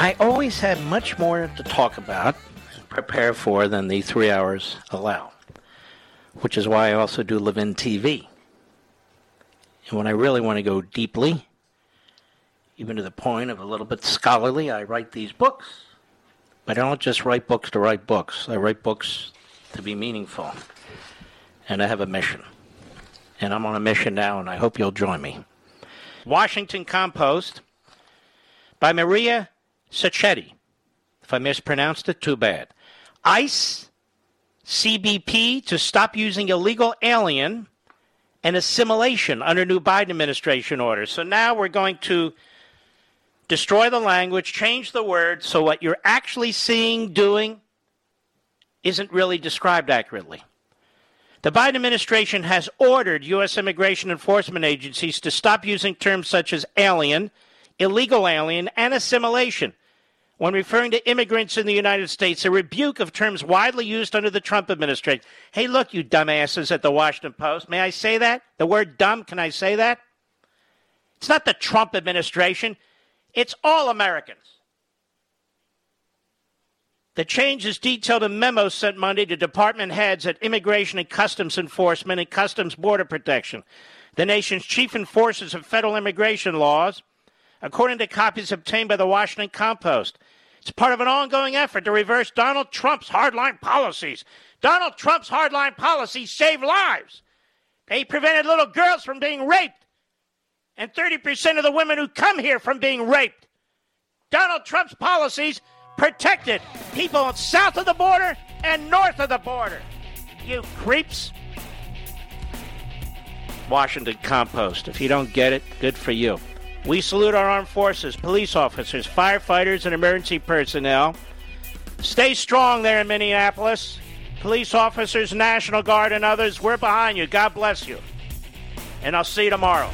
I always have much more to talk about and prepare for than the three hours allow, which is why I also do LevinTV. And when I really want to go deeply, even to the point of a little bit scholarly, I write these books. But I don't just write books to write books. I write books to be meaningful. And I have a mission. And I'm on a mission now, and I hope you'll join me. Washington Compost by Maria Sacchetti. If I mispronounced it, too bad. ICE, CBP to stop using illegal alien and assimilation under new Biden administration orders. So now we're going to destroy the language, change the word, so what you're actually seeing, doing, isn't really described accurately. The Biden administration has ordered U.S. immigration enforcement agencies to stop using terms such as alien, illegal alien, and assimilation when referring to immigrants in the United States, a rebuke of terms widely used under the Trump administration. Hey, look, you dumbasses at the Washington Post. May I say that? The word dumb, can I say that? It's not the Trump administration, it's all Americans. The change is detailed in memos sent Monday to department heads at Immigration and Customs Enforcement and Customs Border Protection, the nation's chief enforcers of federal immigration laws, according to copies obtained by the Washington Compost. It's part of an ongoing effort to reverse Donald Trump's hardline policies. Donald Trump's hardline policies save lives. They prevented little girls from being raped and 30% of the women who come here from being raped. Donald Trump's policies protected people south of the border and north of the border. You creeps. Washington Compost. If you don't get it, good for you. We salute our armed forces, police officers, firefighters, and emergency personnel. Stay strong there in Minneapolis. Police officers, National Guard, and others, we're behind you. God bless you. And I'll see you tomorrow.